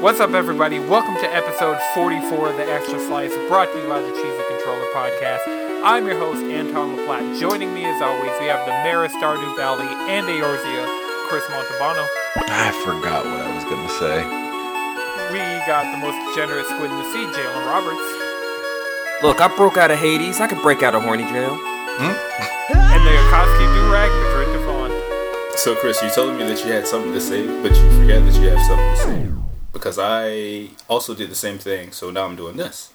What's up, everybody? Welcome to episode 44 of the Extra Slice, brought to you by the Cheesy Controller Podcast. I'm your host, Anton LaPlatte. Joining me, as always, we have the mayor of Stardew Valley and Eorzea, Chris Montalbano. I forgot what I was gonna say. We got the most generous squid in the sea, Jalen Roberts. Look, I broke out of Hades. I could break out of horny jail. Hmm? And the Akoski Durag, Madrid Devon. So, Chris, you telling me that you had something to say, but you forget that you have something to say. Because I also did the same thing, so now I'm doing this.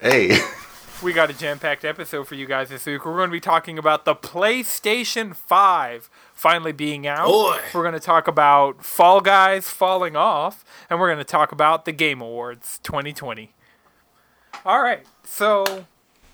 Hey, We got a jam packed episode for you guys this week. We're going to be talking about the PlayStation 5 finally being out. Boy. We're going to talk about Fall Guys falling off, and we're going to talk about the Game Awards 2020. All right, so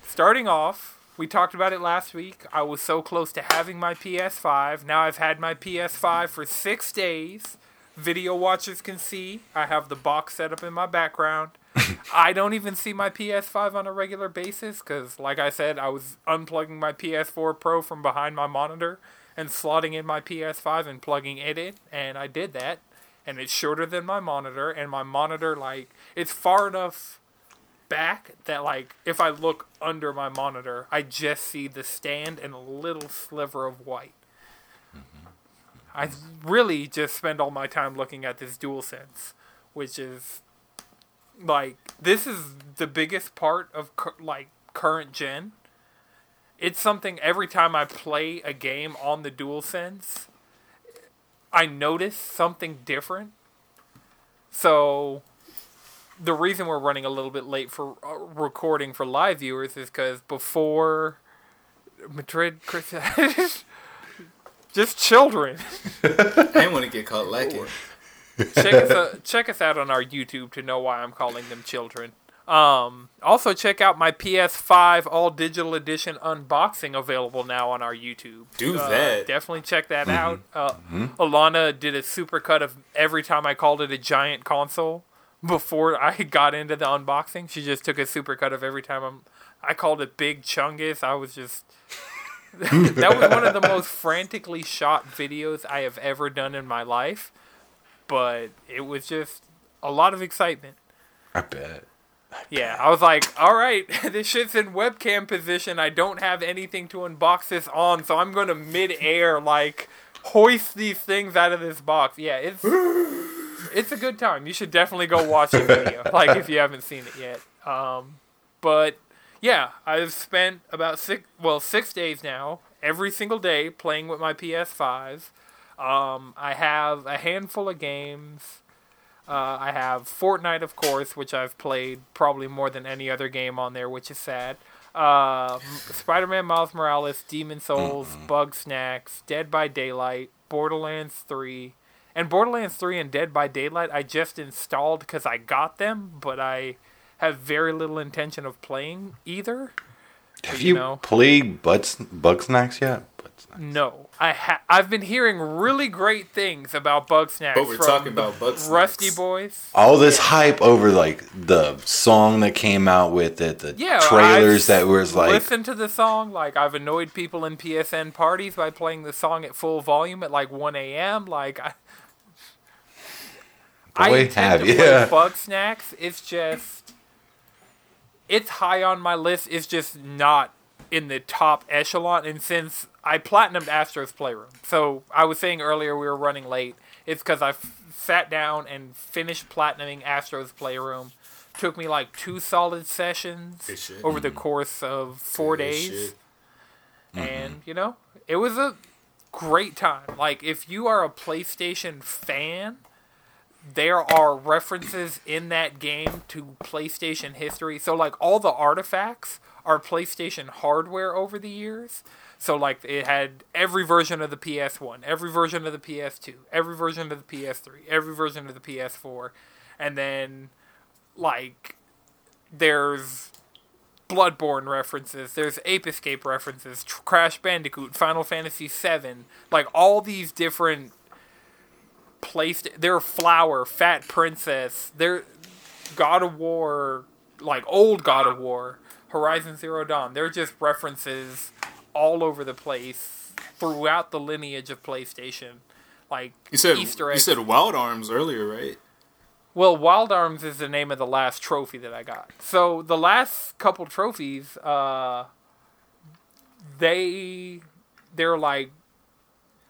starting off, we talked about it last week. I was so close to having my PS5. Now I've had my PS5 for six days. Video watchers can see I have the box set up in my background. I don't even see my PS5 on a regular basis because, like I said, I was unplugging my PS4 Pro from behind my monitor and slotting in my PS5 and plugging it in, and I did that. And it's shorter than my monitor, and my monitor, like, it's far enough back that like if I look under my monitor, I just see the stand and a little sliver of white. I really just spend all my time looking at this DualSense, which is like this is the biggest part of like current gen. It's something every time I play a game on the DualSense, I notice something different. So the reason we're running a little bit late for uh, recording for live viewers is because before Madrid, Chris, just children. I didn't want to get caught lacking. check us uh, check us out on our YouTube to know why I'm calling them children. Um, also check out my PS5 all digital edition unboxing available now on our YouTube. Do Uh, that. Definitely check that out. Uh, Alana did a super cut of every time I called it a giant console before I got into the unboxing. She just took a super cut of every time I'm. I called it Big Chungus. I was just. that was one of the most frantically shot videos I have ever done in my life, but it was just a lot of excitement. I bet. Yeah, I was like, all right, this shit's in webcam position. I don't have anything to unbox this on, so I'm going to mid-air, like, hoist these things out of this box. Yeah, it's it's a good time. You should definitely go watch the video, like, if you haven't seen it yet. Um, but, yeah, I've spent about six, well, six days now, every single day, playing with my PS5. Um, I have a handful of games. Uh, I have Fortnite, of course, which I've played probably more than any other game on there, which is sad. Uh, Spider Man Miles Morales, Demon's Souls, Bugsnax, Dead by Daylight, Borderlands 3. And Borderlands 3 and Dead by Daylight I just installed because I got them, but I have very little intention of playing either. Have you you, know. played Bud, Bugsnax yet? Bud Snacks. No, I ha- I've been hearing really great things about Bugsnax. But we're from talking about Bug Rusty Boys. All this hype over like the song that came out with it, the Yeah, trailers I've that was like, listen to the song. Like I've annoyed people in PSN parties by playing the song at full volume at like 1 a.m. Like I, I Boy, intend have to you. play Yeah. Bugsnax. It's just it's high on my list. It's just not in the top echelon. And since I platinumed Astro's Playroom, so I was saying earlier we were running late. It's because I f- sat down and finished platinuming Astro's Playroom. Took me like two solid sessions over the course of four Good days shit. and you know it was a great time like if you are a playstation fan there are references in that game to playstation history. So like all the artifacts are playstation hardware over the years. So like it had every version of the ps1 every version of the ps2 every version of the ps3 every version of the ps4 and then like there's Bloodborne references, there's Ape Escape references, Crash Bandicoot, Final Fantasy VII, like all these different placed. There Flower, Fat Princess, there God of War, like old God of War, Horizon Zero Dawn. They're just references all over the place throughout the lineage of PlayStation. Like You said Easter you said Wild Arms earlier, right? Well, Wild Arms is the name of the last trophy that I got. So the last couple trophies, uh, they they're like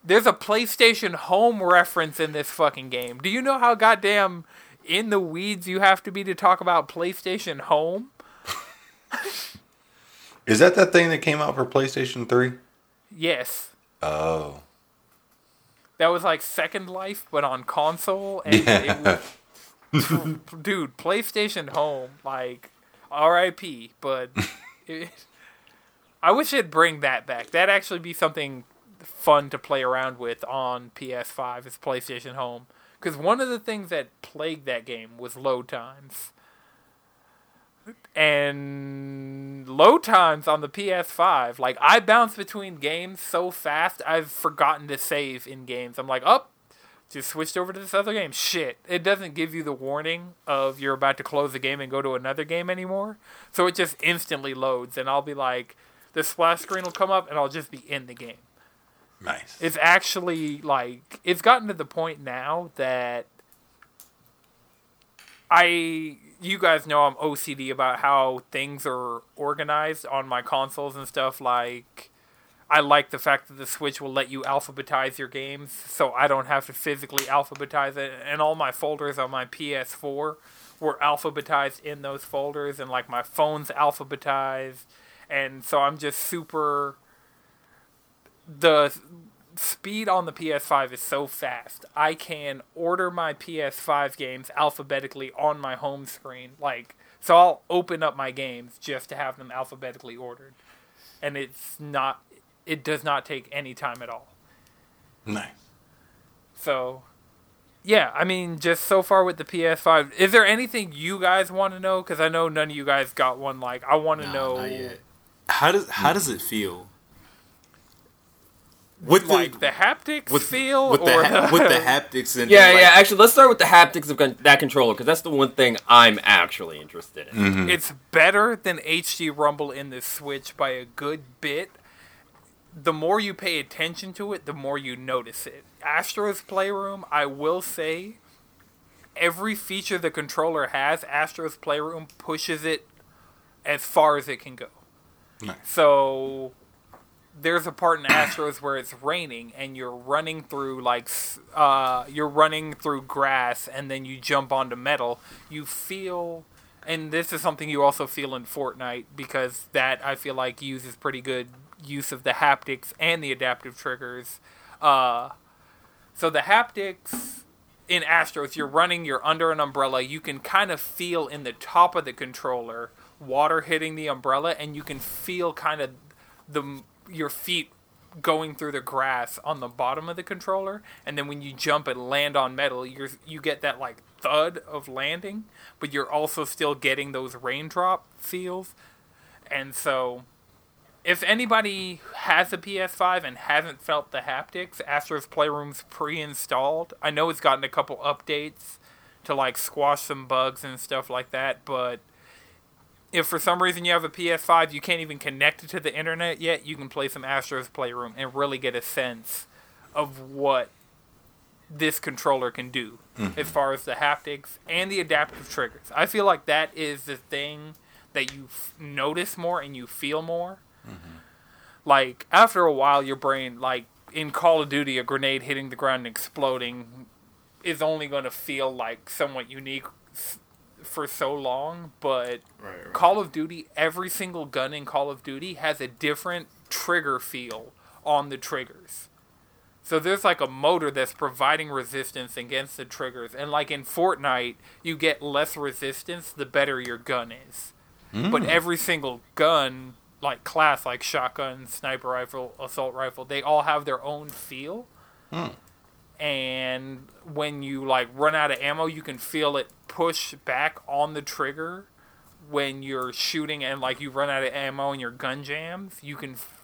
there's a PlayStation Home reference in this fucking game. Do you know how goddamn in the weeds you have to be to talk about PlayStation Home? Is that that thing that came out for PlayStation 3? Yes. Oh. That was like Second Life, but on console. And it was, dude, PlayStation Home, like, R.I.P. But it, I wish it'd bring that back. That'd actually be something fun to play around with on PS5 is PlayStation Home. Because one of the things that plagued that game was load times. And load times on the PS5, like I bounce between games so fast, I've forgotten to save in games. I'm like, up, oh, just switched over to this other game. Shit, it doesn't give you the warning of you're about to close the game and go to another game anymore. So it just instantly loads, and I'll be like, the splash screen will come up, and I'll just be in the game. Nice. It's actually like it's gotten to the point now that I you guys know I'm OCD about how things are organized on my consoles and stuff like I like the fact that the Switch will let you alphabetize your games so I don't have to physically alphabetize it and all my folders on my PS4 were alphabetized in those folders and like my phone's alphabetized and so I'm just super the speed on the PS5 is so fast. I can order my PS5 games alphabetically on my home screen. Like, so I'll open up my games just to have them alphabetically ordered. And it's not, it does not take any time at all. Nice. So, yeah, I mean, just so far with the PS5, is there anything you guys want to know? Because I know none of you guys got one. Like, I want to No, know. How does how does it feel? With Like the haptics with feel, with the, or ha- with the haptics and Yeah, the, like, yeah. Actually, let's start with the haptics of con- that controller because that's the one thing I'm actually interested in. Mm-hmm. It's better than HD Rumble in the Switch by a good bit. The more you pay attention to it, the more you notice it. Astro's Playroom, I will say, every feature the controller has, Astro's Playroom pushes it as far as it can go. Nice. So there's a part in Astros where it's raining and you're running through like uh, you're running through grass and then you jump onto metal. You feel, and this is something you also feel in Fortnite because that I feel like uses pretty good use of the haptics and the adaptive triggers. Uh, so the haptics in Astros, you're running, you're under an umbrella. You can kind of feel in the top of the controller water hitting the umbrella, and you can feel kind of the your feet going through the grass on the bottom of the controller. And then when you jump and land on metal, you you get that like thud of landing, but you're also still getting those raindrop feels. And so if anybody has a PS5 and hasn't felt the haptics, Astro's Playroom's pre-installed. I know it's gotten a couple updates to like squash some bugs and stuff like that, but if for some reason you have a PS5, you can't even connect it to the internet yet, you can play some Astro's Playroom and really get a sense of what this controller can do mm-hmm. as far as the haptics and the adaptive triggers. I feel like that is the thing that you f- notice more and you feel more. Mm-hmm. Like after a while your brain like in call of duty a grenade hitting the ground and exploding is only going to feel like somewhat unique for so long but Right, right. call of duty every single gun in call of duty has a different trigger feel on the triggers. So there's like a motor that's providing resistance against the triggers and like in fortnite you get less resistance the better your gun is. But hmm. every single gun like class like shotgun sniper rifle assault rifle they all have their own feel hmm. And when you like run out of ammo you can feel it push back on the trigger when you're shooting and like you run out of ammo and your gun jams you can f-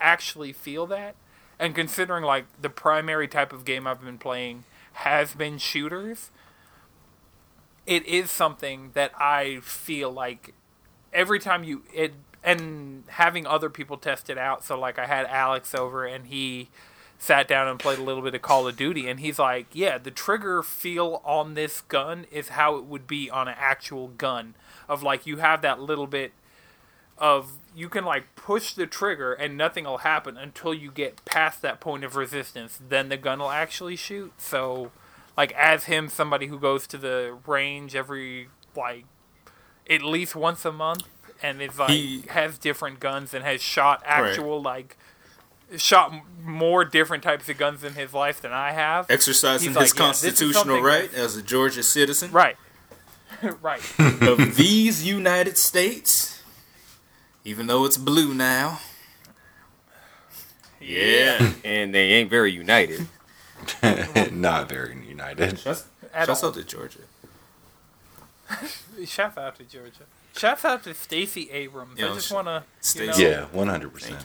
actually feel that. And considering like the primary type of game i've been playing has been shooters it is something that i feel like every time you it and having other people test it out. So like i had alex over and he sat down and played a little bit of Call of Duty, and he's like, "Yeah, the trigger feel on this gun is how it would be on an actual gun. Of like you have that little bit of you can like push the trigger and nothing will happen until you get past that point of resistance. Then the gun will actually shoot. So, like as him, somebody who goes to the range every like at least once a month and is like He- has different guns and has shot actual like shot more different types of guns in his life than I have. Exercising He's his "Yeah, this is constitutional something right as a Georgia citizen Right. right. of these United States, even though it's blue now. Yeah. and they ain't very united. Not very united. Shouts, At shouts all. out to Georgia. Shout out to Georgia. Shout out to Stacey Abrams. Yo, I just want to, you know, Yeah, one hundred percent.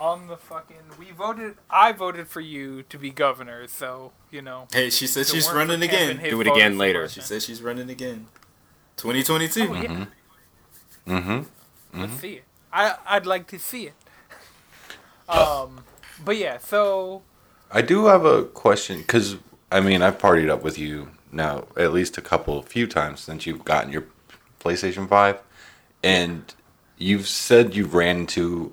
Thank you. on the fucking. We voted. I voted for you to be governor, so you know. Hey, she said she's running again. his Do it again later. She said she's running again. 2022. Oh, yeah. Mm-hmm. Let's see it. I I'd like to see it. Um, but yeah, so I do have a question because I mean I've partied up with you now at least a couple, few times since you've gotten your PlayStation Five, and you've said you've ran into.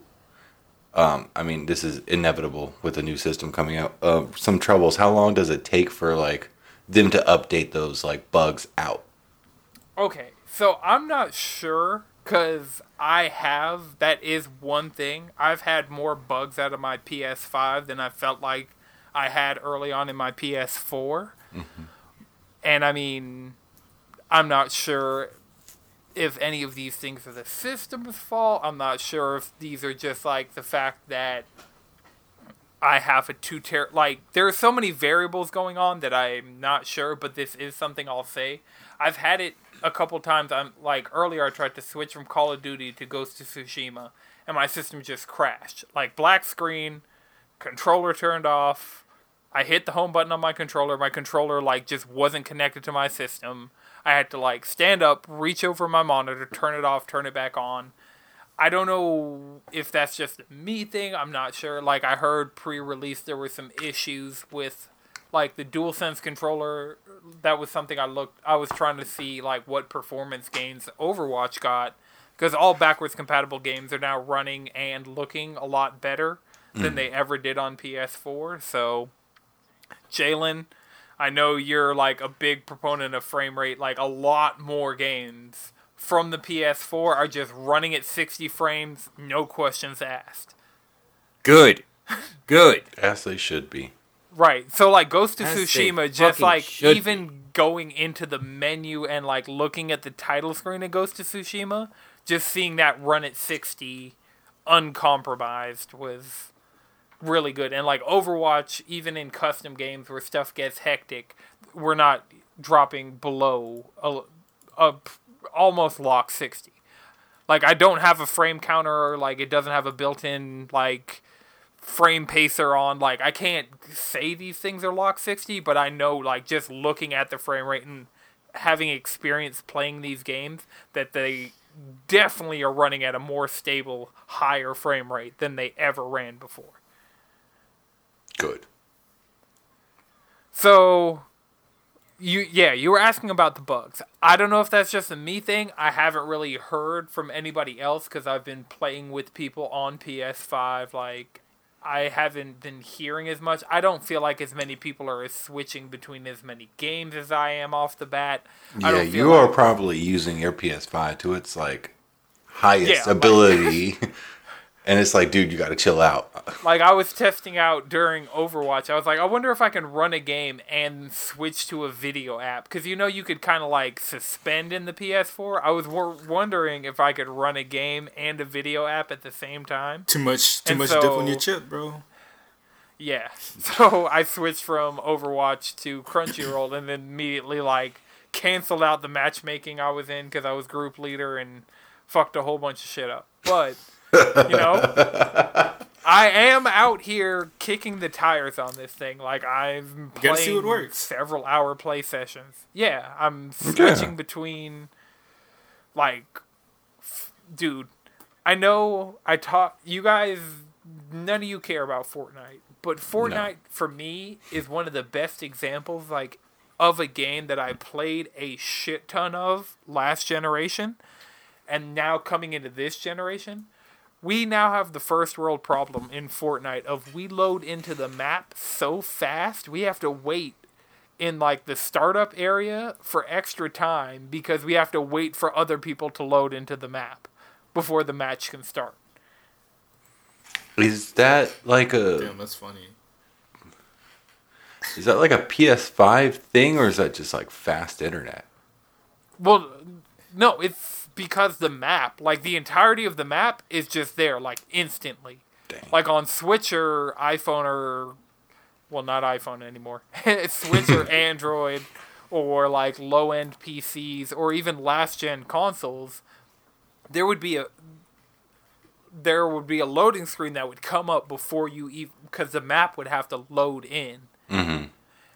Um, I mean, this is inevitable with a new system coming out. Uh, some troubles. How long does it take for like them to update those like bugs out? Okay, so I'm not sure because I have that is one thing. I've had more bugs out of my PS5 than I felt like I had early on in my PS4. And I mean, I'm not sure if any of these things are the system's fault. I'm not sure if these are just like the fact that I have a two ter like there are so many variables going on that I'm not sure, but this is something I'll say. I've had it a couple times. I'm like earlier I tried to switch from Call of Duty to Ghost of Tsushima and my system just crashed. Like black screen, controller turned off. I hit the home button on my controller. My controller like just wasn't connected to my system. I had to like stand up, reach over my monitor, turn it off, turn it back on. I don't know if that's just a me thing. I'm not sure. Like I heard pre-release there were some issues with like the DualSense controller. That was something I looked I was trying to see like what performance gains Overwatch got because all backwards compatible games are now running and looking a lot better than hmm. they ever did on PS4. So Jalen, I know you're like a big proponent of frame rate. Like a lot more games from the PS4 are just running at 60 frames, no questions asked. Good. Good. As they should be. Right. So like Ghost of As Tsushima, just like should even going into the menu and like looking at the title screen of Ghost of Tsushima, just seeing that run at 60 uncompromised was really good. And like Overwatch, even in custom games where stuff gets hectic, we're not dropping below a, a almost lock 60. Like I don't have a frame counter, or like it doesn't have a built-in like frame pacer on. Like I can't say these things are lock 60, but I know like just looking at the frame rate and having experience playing these games that they definitely are running at a more stable, higher frame rate than they ever ran before. Good. So you yeah, you were asking about the bugs. I don't know if that's just a me thing. I haven't really heard from anybody else cuz I've been playing with people on PS5 like I haven't been hearing as much. I don't feel like as many people are switching between as many games as I am off the bat. Yeah, you are probably using your PS5 to its like highest Yeah, like- ability, and it's like, dude, you got to chill out. Like I was testing out during Overwatch. I was like, I wonder if I can run a game and switch to a video app because you know you could kind of like suspend in the PS4. I was w- wondering if I could run a game and a video app at the same time. Too much, too And much dip on so- your chip, bro. Yeah, so I switched from Overwatch to Crunchyroll and then immediately like canceled out the matchmaking I was in because I was group leader and fucked a whole bunch of shit up. But you know. I am out here kicking the tires on this thing. Like I'm gotta see playing what works. several hour play sessions. Yeah, I'm switching between like f- dude, I know I taught you guys none of you care about Fortnite, But Fortnite for me is one of the best examples like of a game that I played a shit ton of last generation and now coming into this generation. We now have the first world problem in Fortnite of we load into the map so fast, we have to wait in like the startup area for extra time because we have to wait for other people to load into the map before the match can start. Is that like a Damn, that's funny. is that like a PS5 thing or is that just like fast internet? Well, no, it's because the map, like the entirety of the map, is just there, like instantly. Dang. Like on Switch or iPhone or, well, not iPhone anymore. Switch or Android or like low end PCs or even last gen consoles, there would be a there would be a loading screen that would come up before you even because the map would have to load in. Mm-hmm.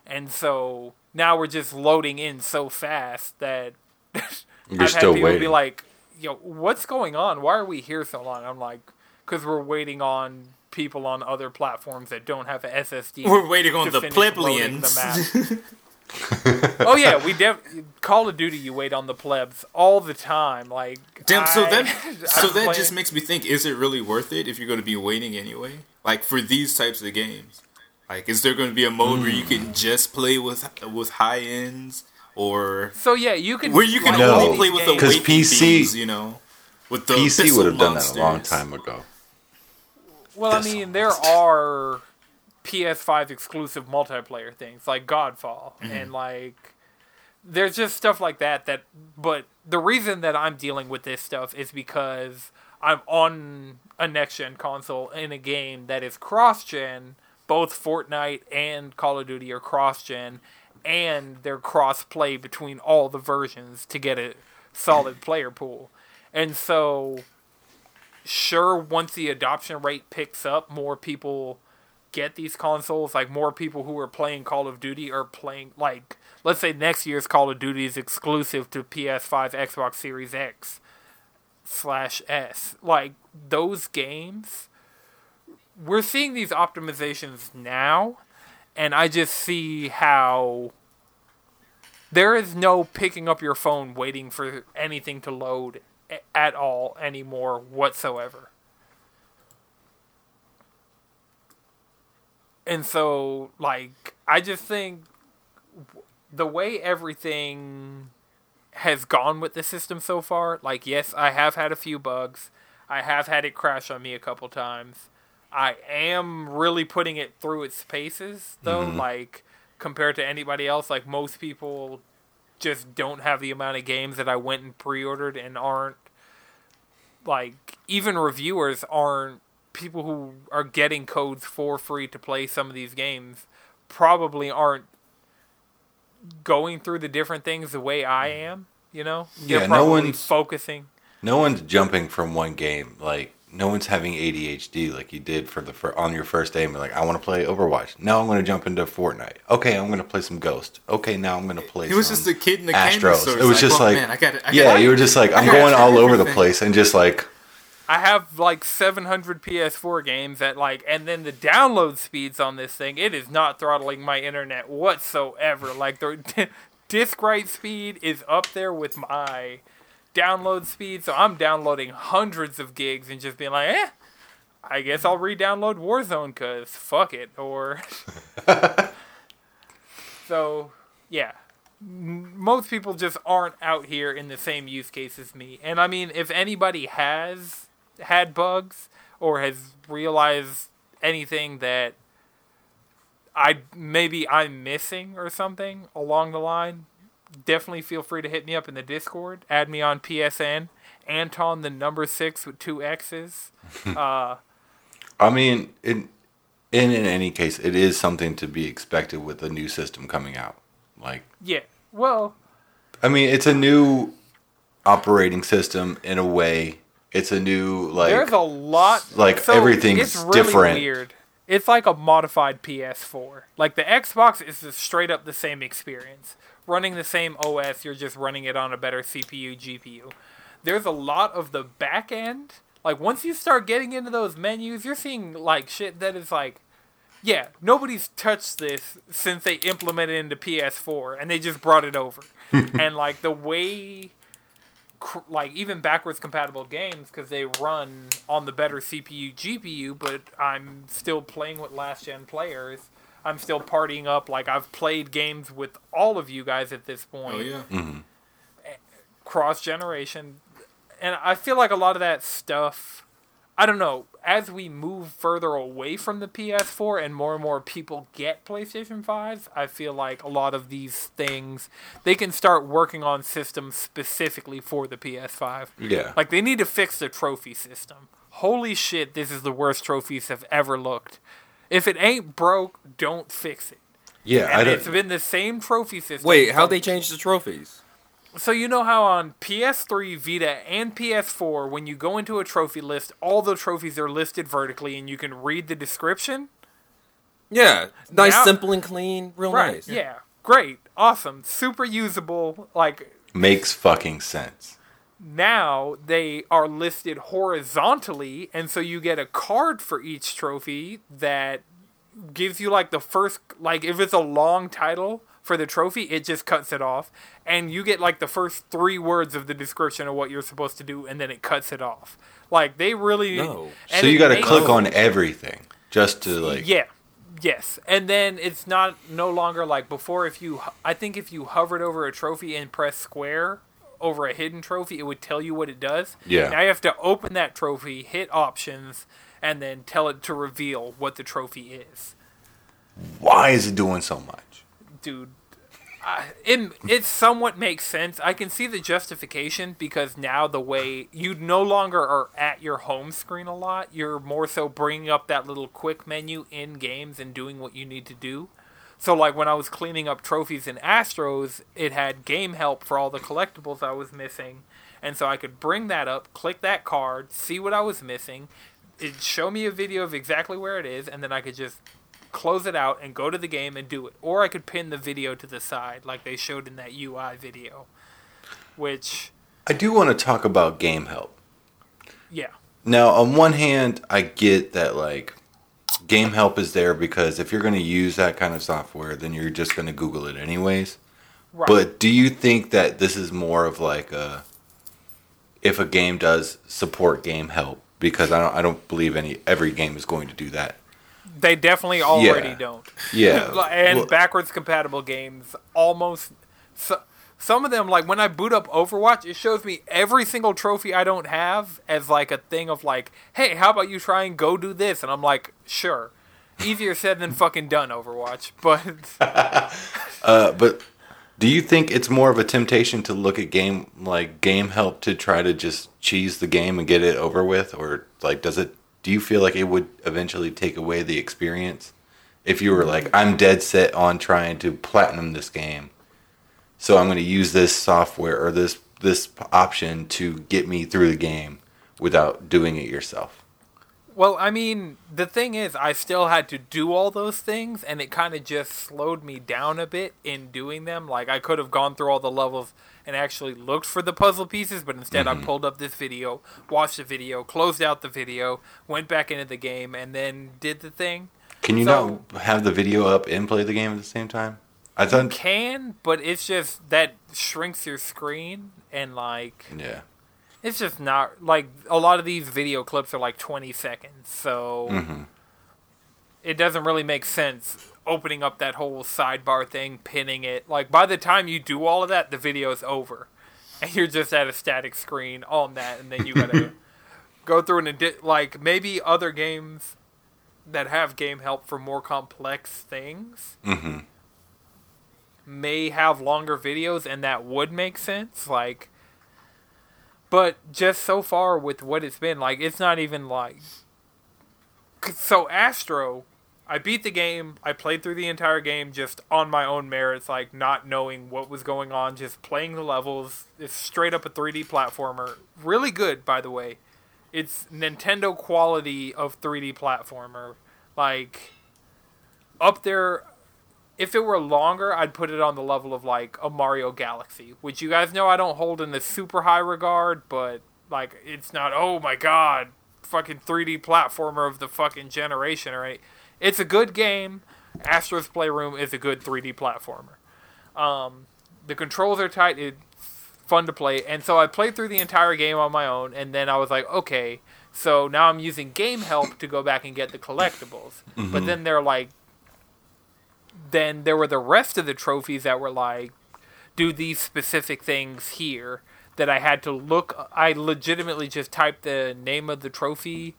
And so now we're just loading in so fast that You're I've still had people be waiting. like, "Yo, what's going on? Why are we here so long?" I'm like, "Cause we're waiting on people on other platforms that don't have a SSD." We're waiting on the finish plebeians. the map. oh yeah, we def- Call of Duty. You wait on the plebs all the time. Like, Damn. So I- then, so I'm that playing- just makes me think: Is it really worth it if you're going to be waiting anyway? Like for these types of games, like is there going to be a mode where you hmm. can just play with with high ends, or So yeah, you can where you can like, No, only play with the games- 'Cause PC beings, you know, with the PC would have done that a long time ago. Well, I mean, there are PS5 exclusive multiplayer things like Godfall Mm-hmm. and like there's just stuff like that that but the reason that I'm dealing with this stuff is because I'm on a next gen console in a game that is cross gen. Both Fortnite and Call of Duty are cross gen and they're cross play between all the versions to get a solid player pool. And so sure once the adoption rate picks up more people get these consoles like more people who are playing call of duty are playing like let's say next year's call of duty is exclusive to ps5 xbox series x slash s like those games we're seeing these optimizations now and i just see how there is no picking up your phone waiting for anything to load at all anymore whatsoever. And so, like, I just think the way everything has gone with the system so far, like, yes, I have had a few bugs. I have had it crash on me a couple times. I am really putting it through its paces, though, mm-hmm. like, compared to anybody else. Like, most people just don't have the amount of games that I went and pre-ordered and aren't like even reviewers aren't people who are getting codes for free to play some of these games probably aren't going through the different things the way I mm. am, you know? Yeah, no one's- focusing. No one's jumping from one game. Like no one's having ADHD like you did for the fir- on your first day. And be like, I want to play Overwatch. Now I'm going to jump into Fortnite. Okay, I'm going to play some Ghost. Okay, now I'm going to play. He was just a kid in the candy Astros. store. It was just "Oh, like, man, I got it. I yeah, got it." you were just like, I'm going all over the place and just like, I have like 700 PS4 games that like, and then the download speeds on this thing, it is not throttling my internet whatsoever. Like the disk write speed is up there with my download speed, so I'm downloading hundreds of gigs and just being like, eh, I guess I'll re-download Warzone because fuck it, or so yeah. Most people just aren't out here in the same use case as me. And I mean, if anybody has had bugs or has realized anything that I maybe I'm missing or something along the line, definitely feel free to hit me up in the Discord. Add me on PSN. Anton the number six with two X's. Uh, I mean, in, in in any case, it is something to be expected with a new system coming out. Like, yeah. Well, I mean, it's a new operating system in a way. It's a new like. there's a lot. like, everything's it's really different. Weird. It's like a modified PS4. Like the Xbox is just straight up the same experience. Running the same OS, you're just running it on a better CPU, GPU. There's a lot of the back end. Like once you start getting into those menus, you're seeing like shit that is like yeah, nobody's touched this since they implemented it into PS4, and they just brought it over. and like the way, cr- like even backwards compatible games, because they run on the better CPU GPU, but I'm still playing with last gen players. I'm still partying up. Like I've played games with all of you guys at this point Oh yeah. Mm-hmm. cross generation and i feel like a lot of that stuff i don't know as we move further away from the ps4 and more and more people get playstation 5 i feel like a lot of these things they can start working on systems specifically for the ps5 Yeah. like they need to fix the trophy system holy shit this is the worst trophies have ever looked if it ain't broke don't fix it yeah, I and it's don't. been the same trophy system Wait, how they changed the trophies? so you know how on PS3, Vita, and PS4, when you go into a trophy list, all the trophies are listed vertically, and you can read the description. Yeah, nice, Now- simple, and clean. Real nice. Yeah. Great. Awesome. Super usable. Like Makes fucking sense. Now they are listed horizontally, and so you get a card for each trophy that gives you like the first like if it's a long title for the trophy, it just cuts it off, and you get like the first three words of the description of what you're supposed to do, and then it cuts it off. Like they really. No. so you got to click on everything just to like. yeah. Yes, and then it's not no longer like before. If you, I think if you hovered over a trophy and press square over a hidden trophy, it would tell you what it does. Yeah. Now you have to open that trophy, hit options, and then tell it to reveal what the trophy is. Why is it doing so much? Dude, I, it it somewhat makes sense. I can see the justification because now the way you no longer are at your home screen a lot, you're more so bringing up that little quick menu in games and doing what you need to do. So like when I was cleaning up trophies in Astros, it had game help for all the collectibles I was missing, and so I could bring that up, click that card, see what I was missing, it'd show me a video of exactly where it is, and then I could just close it out and go to the game and do it. Or I could pin the video to the side like they showed in that UI video. Which I do want to talk about game help. yeah. Now, on one hand, I get that like game help is there because if you're going to use that kind of software, then you're just going to Google it anyways. Right. But do you think that this is more of like a if a game does support game help? Because I don't I don't believe any every game is going to do that. they definitely already Yeah. don't. Yeah. and Well, backwards compatible games almost so, some of them like when I boot up Overwatch, it shows me every single trophy I don't have as like a thing of like, hey, how about you try and go do this? And I'm like, sure. Easier said than fucking done, Overwatch. But uh, but do you think it's more of a temptation to look at game like game help to try to just cheese the game and get it over with, or like does it? Do you feel like it would eventually take away the experience if you were like, I'm dead set on trying to platinum this game, so I'm going to use this software or this this option to get me through the game without doing it yourself. Well, I mean, the thing is, I still had to do all those things, and it kind of just slowed me down a bit in doing them. Like, I could have gone through all the levels and actually looked for the puzzle pieces, but instead I mm-hmm. pulled up this video, watched the video, closed out the video, went back into the game, and then did the thing. Can you So- not have the video up and play the game at the same time? I thought. Can, but it's just that shrinks your screen, and like, Yeah. it's just not like a lot of these video clips are like 20 seconds so Mhm. it doesn't really make sense opening up that whole sidebar thing pinning it like by the time you do all of that the video's over and you're just at a static screen on that and then you gotta go through and edit like maybe other games that have game help for more complex things hmm may have longer videos and that would make sense like but just so far with what it's been like it's not even like so astro i beat the game i played through the entire game just on my own merits like not knowing what was going on just playing the levels it's straight up a 3d platformer. Really good by the way. It's nintendo quality of 3d platformer. Like up there if it were longer, I'd put it on the level of like a Mario Galaxy, which you guys know I don't hold in the super high regard, but like it's not oh my god, fucking 3D platformer of the fucking generation right? It's a good game. Astro's Playroom is a good 3D platformer. Um, the controls are tight. It's fun to play, and so I played through the entire game on my own, and then I was like, okay, so now I'm using Game Help to go back and get the collectibles. But then they're like, then there were the rest of the trophies that were like, do these specific things here that I had to look. I legitimately just typed the name of the trophy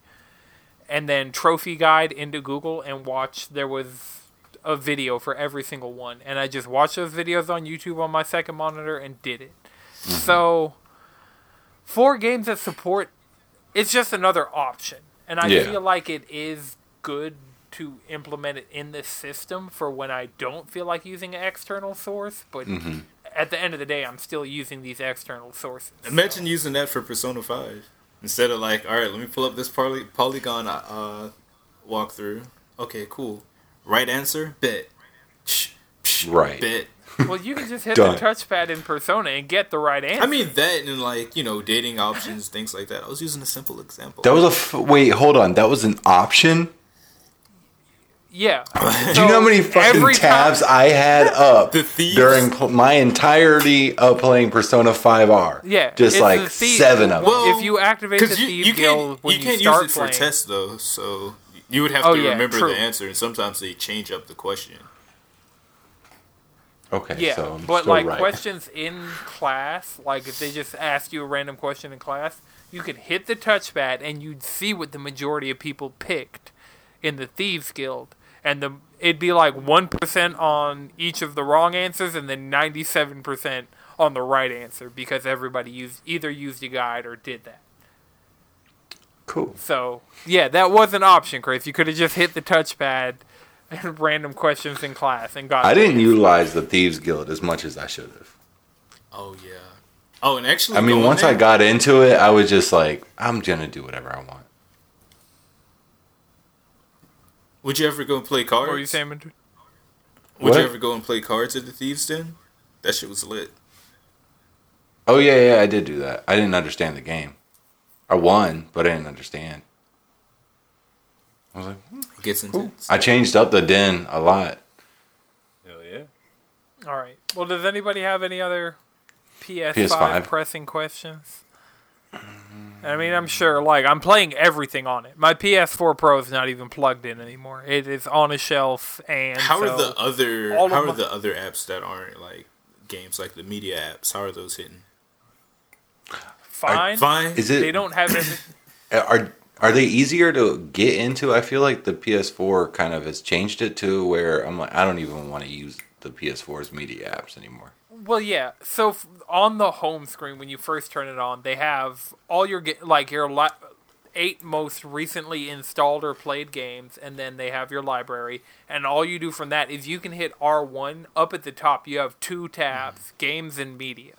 and then trophy guide into Google and watched. There was a video for every single one, and I just watched those videos on YouTube on my second monitor and did it. Mm-hmm. So, for games that support, it's just another option, and I Yeah. feel like it is good to implement it in this system for when I don't feel like using an external source, but at the end of the day, I'm still using these external sources. Imagine using that for Persona Five instead of like, all right, let me pull up this poly- polygon uh, walkthrough. Okay, cool. Right answer, bet. Psh, psh, Right. Bet. Well, you can just hit the touchpad in Persona and get the right answer. I mean that and like you know dating options, things like that. I was using a simple example. That was a f- wait. Hold on. That was an option. Yeah. Do you know how many fucking tabs I had up The thieves- during pl- my entirety of playing Persona 5R? Yeah, just like the seven of them. Well, if you activate the you, Thieves you Guild can't when you you, can't start use it for playing, tests though, so you would have Oh, to yeah, remember true. the answer, and sometimes they change up the question. okay, yeah, so I'm but still like right. questions in class, like if they just asked you a random question in class, you could hit the touchpad and you'd see what the majority of people picked in the Thieves Guild, and the it'd be like one percent on each of the wrong answers, and then ninety-seven percent on the right answer because everybody used either used a guide or did that. Cool. So yeah, that was an option, Chris. You could have just hit the touchpad and random questions in class and got. I didn't answer. utilize the Thieves Guild as much as I should have. Oh yeah. Oh, and actually, I mean, going once I got into it, I was just like, I'm gonna do whatever I want. Would you ever go and play cards? What were you saying? Minter? Would What? you ever go and play cards at the Thieves Den? That shit was lit. Oh yeah, yeah, I did do that. I didn't understand the game. I won, but I didn't understand. I was like, hmm. It gets intense. I changed up the den a lot. Hell yeah. All right. Well, does anybody have any other PS5, PS5? pressing questions? I mean, I'm sure. Like, I'm playing everything on it. My PS4 Pro is not even plugged in anymore. It is on a shelf, and How so are the other all How are my- the other apps that aren't like games, like the media apps? How are those hitting? fine? Fine. Is it? They don't have any. Are are they easier to get into? I feel like the PS4 kind of has changed it to where I'm like, I don't even want to use the PS4's media apps anymore. Well, yeah. So f- on the home screen, when you first turn it on, they have all your like your li- eight most recently installed or played games, and then they have your library. And all you do from that is you can hit R one up at the top. You have two tabs: games and media.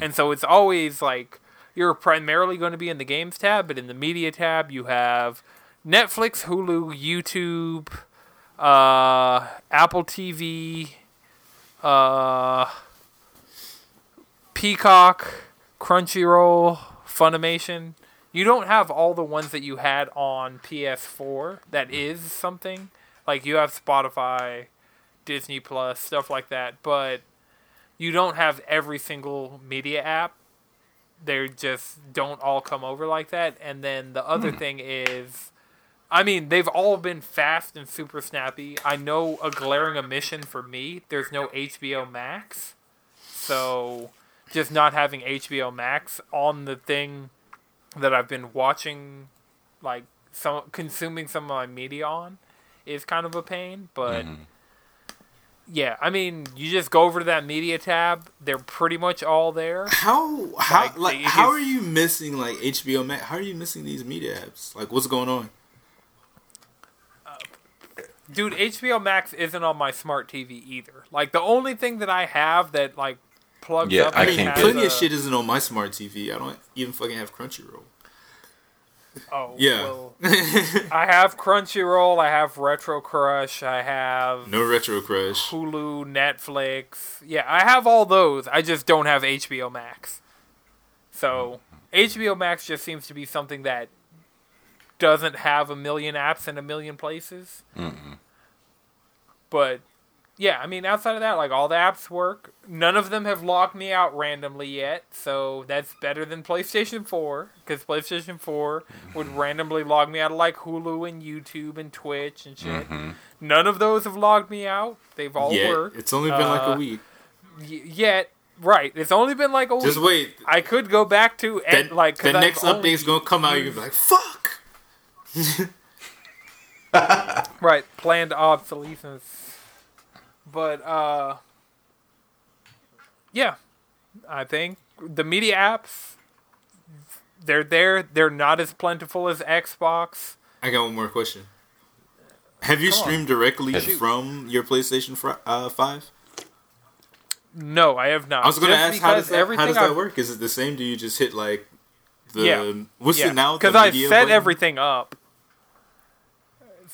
And so it's always like you're primarily going to be in the games tab, but in the media tab you have Netflix, Hulu, YouTube, uh, Apple TV. Uh, Peacock, Crunchyroll, Funimation. You don't have all the ones that you had on PS4. That hmm. is something. Like you have Spotify, Disney Plus, stuff like that, but you don't have every single media app. They just don't all come over like that. And then the other hmm. thing is I mean, they've all been fast and super snappy. I know a glaring omission for me. There's no HBO Max, so just not having HBO Max on the thing that I've been watching, like some consuming some of my media on, is kind of a pain. But mm-hmm. yeah, I mean, you just go over to that media tab. They're pretty much all there. How how Like, like, they- how if- are you missing like HBO Max? How are you missing these media apps? Like, what's going on? Dude, HBO Max isn't on my smart TV either. Like the only thing that I have that like plugs Yeah, up. I I mean, can't plenty of shit isn't on my smart TV. I don't even fucking have Crunchyroll. Oh, Yeah. well, I have Crunchyroll. I have Retro Crush. I have No retro crush. Hulu, Netflix. Yeah, I have all those. I just don't have HBO Max. So HBO Max just seems to be something that doesn't have a million apps in a million places. but yeah, I mean, outside of that, like all the apps work. None of them have logged me out randomly yet, so that's better than PlayStation 4 because PlayStation 4 would randomly log me out of like Hulu and YouTube and Twitch and shit. None of those have logged me out. They've all yeah, worked. it's only been like Uh, a week. Y- yet, right? It's only been like a week. Just wait. I could go back to and, like the I've next only- update's gonna come out. You're like, "Fuck." Right, planned obsolescence. But uh yeah, I think the media apps they're there. They're not as plentiful as Xbox. I got one more question. Have you Come on. streamed directly Shoot. from your PlayStation fr- uh, Five? No, I have not. I was gonna Just ask how does that, how everything does that work? Is it the same? Do you just hit like the Yeah. what's yeah, it now? because the I set button? everything up.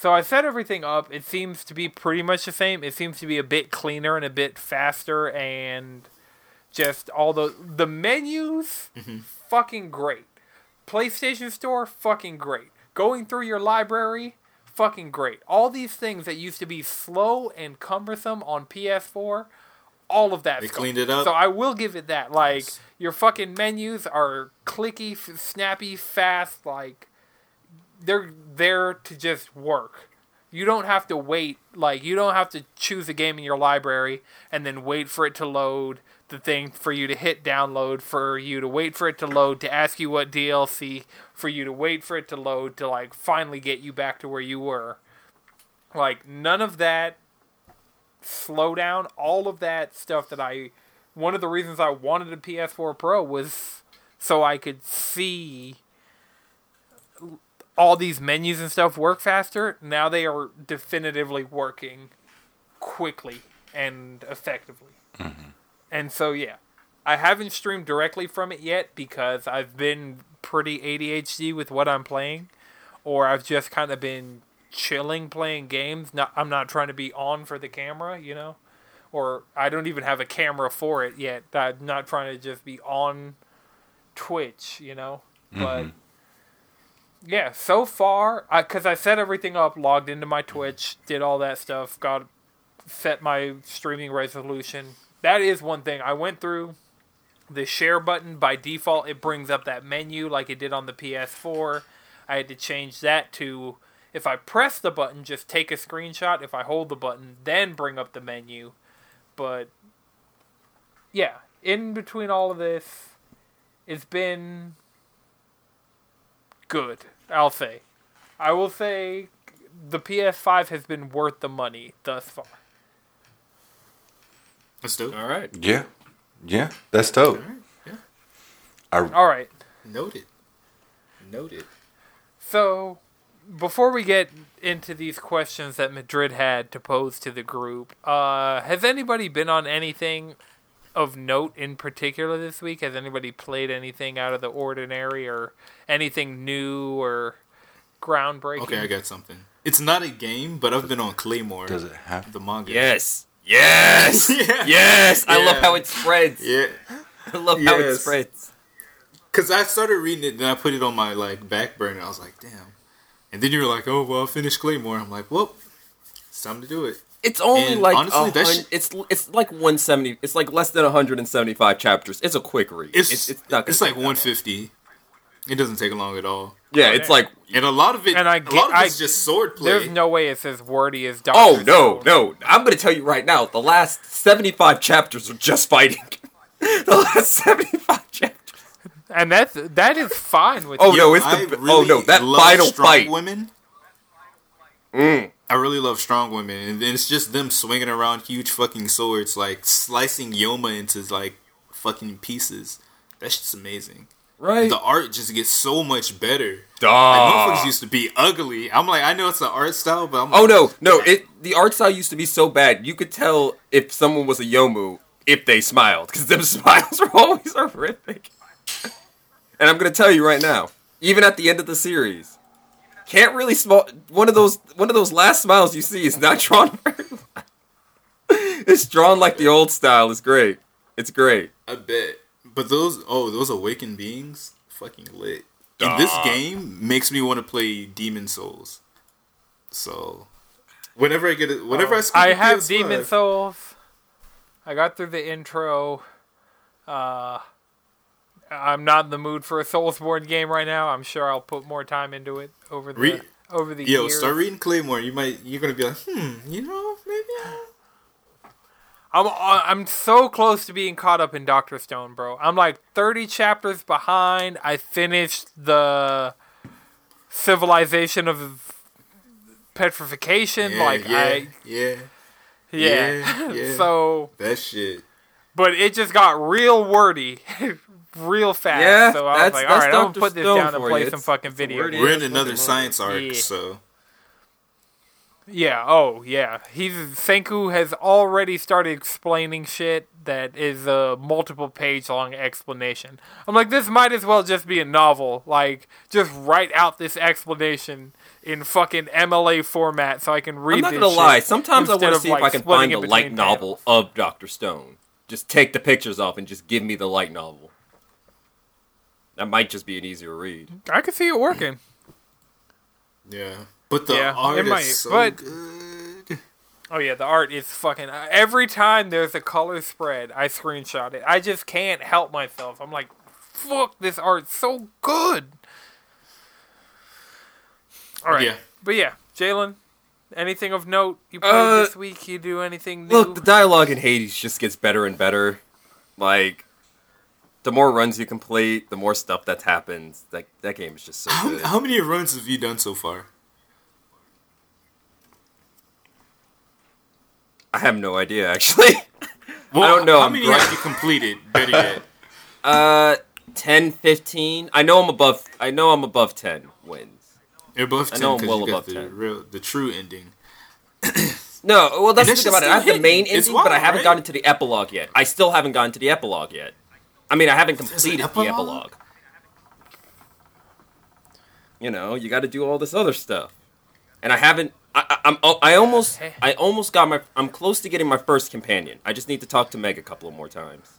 So I set everything up. It seems to be pretty much the same. It seems to be a bit cleaner and a bit faster, and just all the the menus, Mm-hmm. fucking great. PlayStation Store, fucking great. Going through your library, fucking great. All these things that used to be slow and cumbersome on PS4, all of that. They stuff. cleaned it up? So I will give it that. Like Nice. your fucking menus are clicky, snappy, fast. Like they're there to just work. You don't have to wait. Like you don't have to choose a game in your library and then wait for it to load the thing for you to hit download for you to wait for it to load to ask you what DLC for you to wait for it to load to like finally get you back to where you were. Like none of that slow down, all of that stuff that I one of the reasons I wanted a PS4 Pro was so I could see all these menus and stuff work faster. Now they are definitively working quickly and effectively. Mm-hmm. And so yeah, I haven't streamed directly from it yet because I've been pretty ADHD with what I'm playing, or I've just kind of been chilling playing games. Not I'm not trying to be on for the camera, you know, or I don't even have a camera for it yet. I'm not trying to just be on Twitch, you know, but. Mm-hmm. Yeah, so far, because I, set everything up, logged into my Twitch, did all that stuff, got set my streaming resolution. That is one thing. I went through the share button by default. It brings up that menu like it did on the PS4. I had to change that to if I press the button, just take a screenshot. If I hold the button, then bring up the menu. But yeah, in between all of this, it's been good. I'll say. I will say the PS5 has been worth the money thus far. That's dope. All right. Yeah, yeah, that's dope. Alright, yeah. I All right. Noted. Noted. So, before we get into these questions that Madrid had to pose to the group, uh, has anybody been on anything of note in particular this week? Has anybody played anything out of the ordinary or anything new or groundbreaking? Okay, I got something. It's not a game, but I've been on Claymore, does it have? the manga. Yes. Yes. Yeah. Yes. I love how it spreads. Yeah. I love how it spreads. Cause I started reading it, then I put it on my like back burner. I was like, damn. And then you were like, oh well, I'll finish Claymore. I'm like, well, it's time to do it. It's only And like honestly, a that hun- shit- it's it's like 170. It's like less than 175 chapters. It's a quick read. It's it's, it's, it's not. it's like take that long. 150. It doesn't take long at all. Yeah, Oh, it's like And a lot of it, And I a get- lot of I- it's just sword play. There's no way it's as wordy as Doctor Oh no, no! I'm gonna tell you right now. The last 75 chapters are just fighting. the last 75 chapters. And that's that is fine with Oh you. no, it's I the really oh no that love final fight. Women. Mm. I really love strong women, and then it's just them swinging around huge fucking swords, like slicing Yoma into like fucking pieces. That's just amazing. Right? The art just gets so much better. Like, Duh. motherfuckers used to be ugly. I'm like, I know it's the art style, but I'm oh, Like, Oh no, no! It the art style used to be so bad you could tell if someone was a Yoma if they smiled because them smiles were always horrific. And I'm gonna tell you right now, even at the end of the series, can't really smile. One of those one of those last smiles you see is not drawn. It's drawn like the old style. It's great. It's great. I bet. But those, oh, those awakened beings, fucking lit. And this game makes me want to play Demon's Souls. So Whenever I get it, whenever I scoop I a have PS5, Demon's Souls. I got through the intro. Uh, I'm not in the mood for a Soulsborne game right now. I'm sure I'll put more time into it over the Re- over the Yo, years. start reading Claymore. You might, you're gonna be like, hmm, you know, maybe. I... I'm uh, I'm so close to being caught up in Doctor Stone, bro. I'm like 30 chapters behind. I finished the civilization of petrification. Yeah, like yeah, I yeah, yeah. Yeah, yeah. so, that shit. but it just got real wordy. Real fast, Yeah, so I was like, "All that's I'm gonna put this Stone down and for play you. some It's- fucking video." wordy games." We're in another science arc, Yeah. so Yeah. Oh, yeah. He's Senku has already started explaining shit that is a multiple page long explanation. I'm like, this might as well just be a novel. Like, just write out this explanation in fucking MLA format so I can read. I'm not this gonna lie. Sometimes I instead want to of, see like, if I can splitting find it the light between novel panels. of Doctor Stone. Just take the pictures off and just give me the light novel. That might just be an easier read. I could see it working. yeah. But the Yeah, art it might, is so but- good. Oh yeah, the art is fucking. Every time there's a color spread, I screenshot it. I just can't help myself. I'm like, fuck, this art's so good. All right, Yeah. but yeah, Jalen, anything of note you played Uh, this week? You do anything new? Look, the dialogue in Hades just gets better and better. Like, the more runs you complete, the more stuff that's happened. That that game is just so How, good. how many runs have you done so far? I have no idea actually. Well, don't know, How I'm many grind- have you completed? Better yet. Uh, 10, 15. I know I'm above. I know I'm above ten wins. You're above I ten know I'm well above the 10. real, the true ending. No, well, that's the thing about it. I have the main ending, but I haven't right? gotten to the epilogue yet. I still haven't gotten to the epilogue yet. I mean, I haven't completed the epilogue? epilogue. You know, you got to do all this other stuff, and I haven't. I, I, I'm. oh, I almost. I almost got my. I'm close to getting my first companion. I just need to talk to Meg a couple of more times,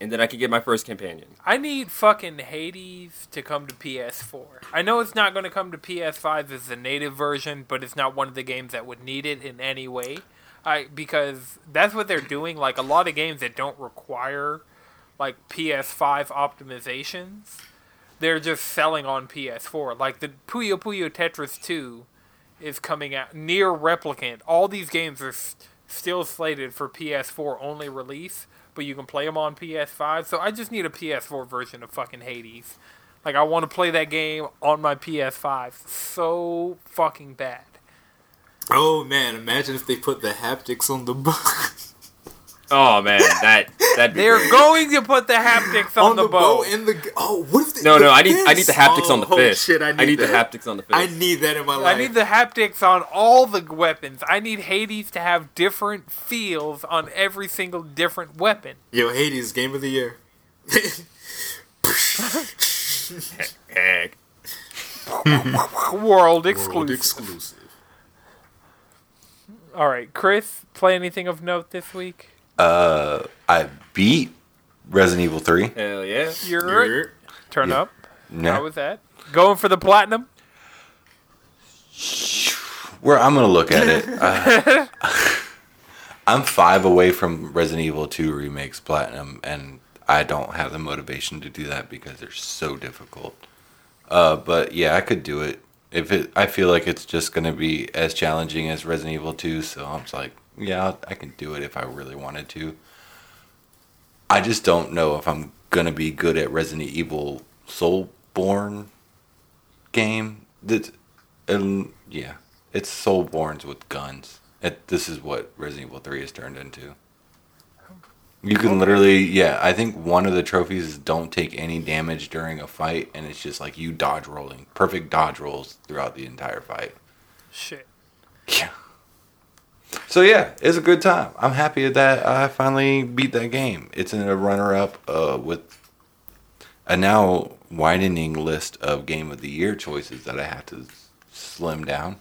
and then I can get my first companion. I need fucking Hades to come to PS4. I know it's not going to come to PS5 as the native version, but it's not one of the games that would need it in any way. I because that's what they're doing. Like a lot of games that don't require like PS5 optimizations, they're just selling on PS4. Like the Puyo Puyo Tetris 2 is coming out. NieR Replicant. All these games are still slated for PS4 only release, but you can play them on PS5. So I just need a PS4 version of fucking Hades. Like I want to play that game on my PS5 so fucking bad. Oh man, imagine if they put the haptics on the bow. Oh man, that that'd They're great. going to put the haptics on, on the, the bow. bow and the g- oh, what if they, No, the no, I need I need the haptics oh, on the holy fist. Shit, I need, I need the haptics on the oh, fist. I need that in my life. I need the haptics on all the weapons. I need Hades to have different feels on every single different weapon. Yo, Hades, game of the year. Heck. World World exclusive. exclusive. All right, Chris, play anything of note this week? Uh, I beat Resident Evil 3. Hell yeah. You're You're- turn Yeah. up. How No, was that? Going for the platinum? where I'm gonna look at it. Uh, I'm five away from Resident Evil 2 remakes platinum, and I don't have the motivation to do that because they're so difficult. Uh, but yeah, I could do it if it. I feel like it's just gonna be as challenging as Resident Evil 2, so I'm just like, yeah, I'll- can do it if I really wanted to. I just don't know if I'm gonna be good at Resident Evil Soulsborne game. That, um, yeah, it's Soulborns with guns. It, this is what Resident Evil 3 has turned into. You can literally, yeah, I think one of the trophies is don't take any damage during a fight, and it's just like you dodge rolling. Perfect dodge rolls throughout the entire fight. Shit. Yeah. So yeah, it's a good time. I'm happy that I finally beat that game. It's in a runner-up uh, with a now widening list of game of the year choices that I have to slim down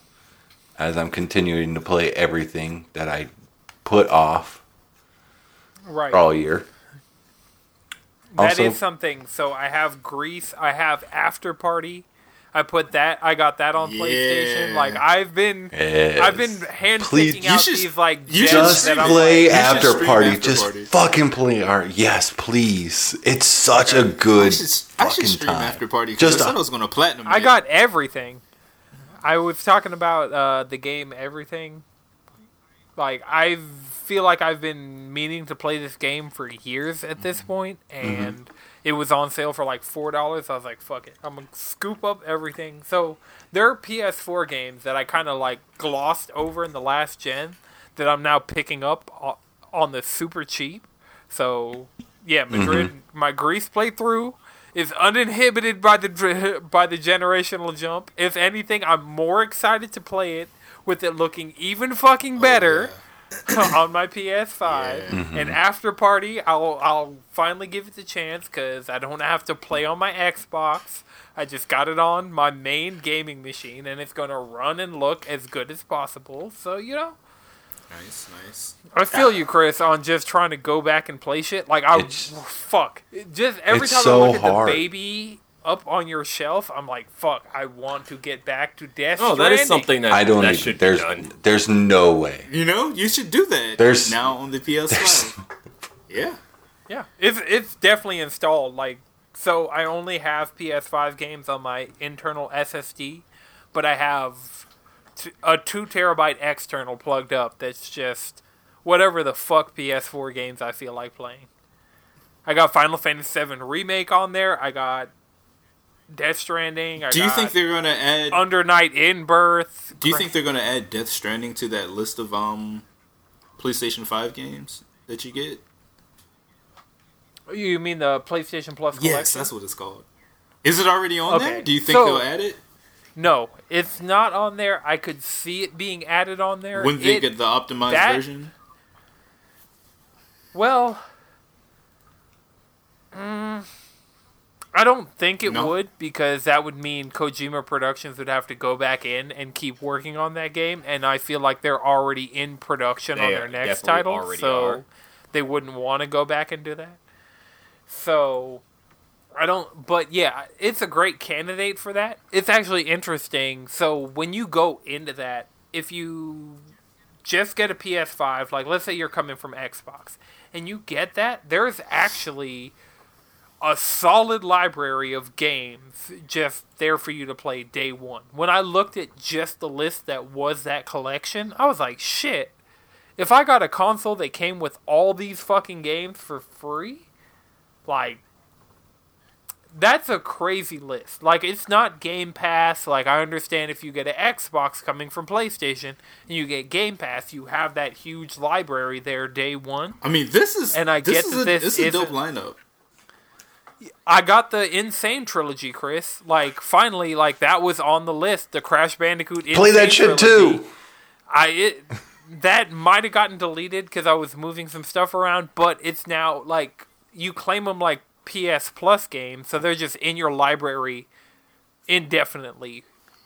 as I'm continuing to play everything that I put off Right. all year. That is Also- something. So I have Gris. I have Afterparty. I put that. I got that on PlayStation. Like I've been, Yes. I've been hand Please- picking you out should- these like you gems Just that I'm play like, after stream party. After Just Party. fucking play art. Yes, please. It's such a good I should, I fucking should stream time. Afterparty because Just I said a- I was going to platinum. I it. got everything. I was talking about uh, the game Everything. Like I feel like I've been meaning to play this game for years at this point, and it was on sale for like four dollars. I was like, "Fuck it, I'm gonna scoop up everything." So there are PS4 games that I kind of like glossed over in the last gen that I'm now picking up on the super cheap. So yeah, Madrid, my mm-hmm. Gris playthrough is uninhibited by the by the generational jump. If anything, I'm more excited to play it with it looking even fucking oh, better on my PS5. Mm-hmm. And Afterparty, I'll I'll finally give it the chance because I don't have to play on my Xbox. I just got it on my main gaming machine, and it's gonna run and look as good as possible. So you know. Nice, nice. I feel you, Chris, on just trying to go back and play shit. Like I It's- fuck. Just every time so I look at hard. the baby up on your shelf, I'm like, fuck. I want to get back to Death Oh, that is something that I don't. that even- should there's be done. there's no way. You know, you should do that. There's- now on the PS5. yeah. Yeah, it's it's definitely installed. Like, so I only have PS5 games on my internal SSD, but I have t- a two terabyte external plugged up. That's just whatever the fuck PS4 games I feel like playing. I got Final Fantasy VII remake on there. I got Death Stranding. I Do you think they're going to add? Under Night In-Birth? do you think they're going to add Death Stranding to that list of um PlayStation 5 games that you get? you mean the PlayStation Plus collection? Yes, that's what it's called. Is it already on Okay, there? Do you think so- they'll add it? No, it's not on there. I could see it being added on there. When they It- get the optimized that- version? Well, mm, I don't think it No? would because that would mean Kojima Productions would have to go back in and keep working on that game, and I feel like they're already in production on their next title, so are. they wouldn't want to go back and do that. So I don't, but yeah, it's a great candidate for that. It's actually interesting. So when you go into that, if you just get a PS5, like let's say you're coming from Xbox, and you get that, there's actually a solid library of games just there for you to play day one. When I looked at just the list that was that collection, I was like, shit. If I got a console that came with all these fucking games for free, like that's a crazy list. Like it's not Game Pass. Like I understand if you get an Xbox coming from PlayStation and you get Game Pass, you have that huge library there day one. I mean, this is And I this get is a, this this is a dope lineup. I got the N. Sane trilogy, Chris. Like finally, like that was on the list. The Crash Bandicoot. Play that shit trilogy. too. I it that might have gotten deleted because I was moving some stuff around, but it's now like you claim them like PS Plus games, so they're just in your library indefinitely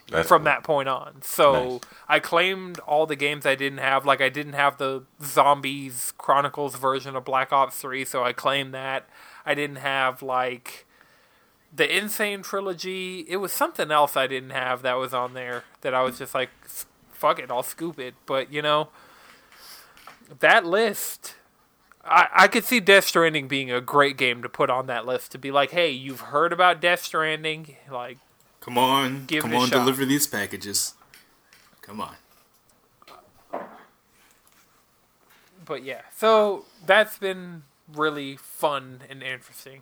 That's from cool. that point on. So Nice. I claimed all the games I didn't have. Like I didn't have the Zombies Chronicles version of Black Ops 3, so I claimed that. I didn't have like the N. Sane trilogy. It was something else I didn't have that was on there that I was just like, fuck it, I'll scoop it. But you know, that list. I, I could see Death Stranding being a great game to put on that list to be like, hey, you've heard about Death Stranding, like Come on, Give come on, shot. deliver these packages. Come on. but yeah, so that's been really fun and interesting.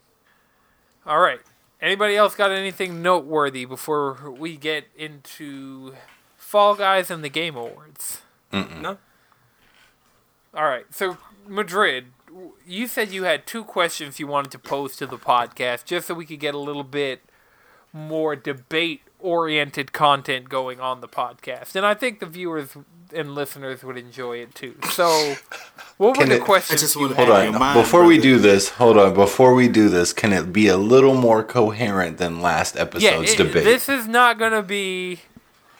All right. Anybody else got anything noteworthy before we get into Fall Guys and the Game Awards? No. All right. So Madrid, you said you had two questions you wanted to pose to the podcast just so we could get a little bit more debate oriented content going on the podcast. And I think the viewers and listeners would enjoy it too. So what were the it- questions I just you? Hold on. Before we do this, hold on. Before we do this, can it be a little more coherent than last yeah, episode's it- debate? this is not going to be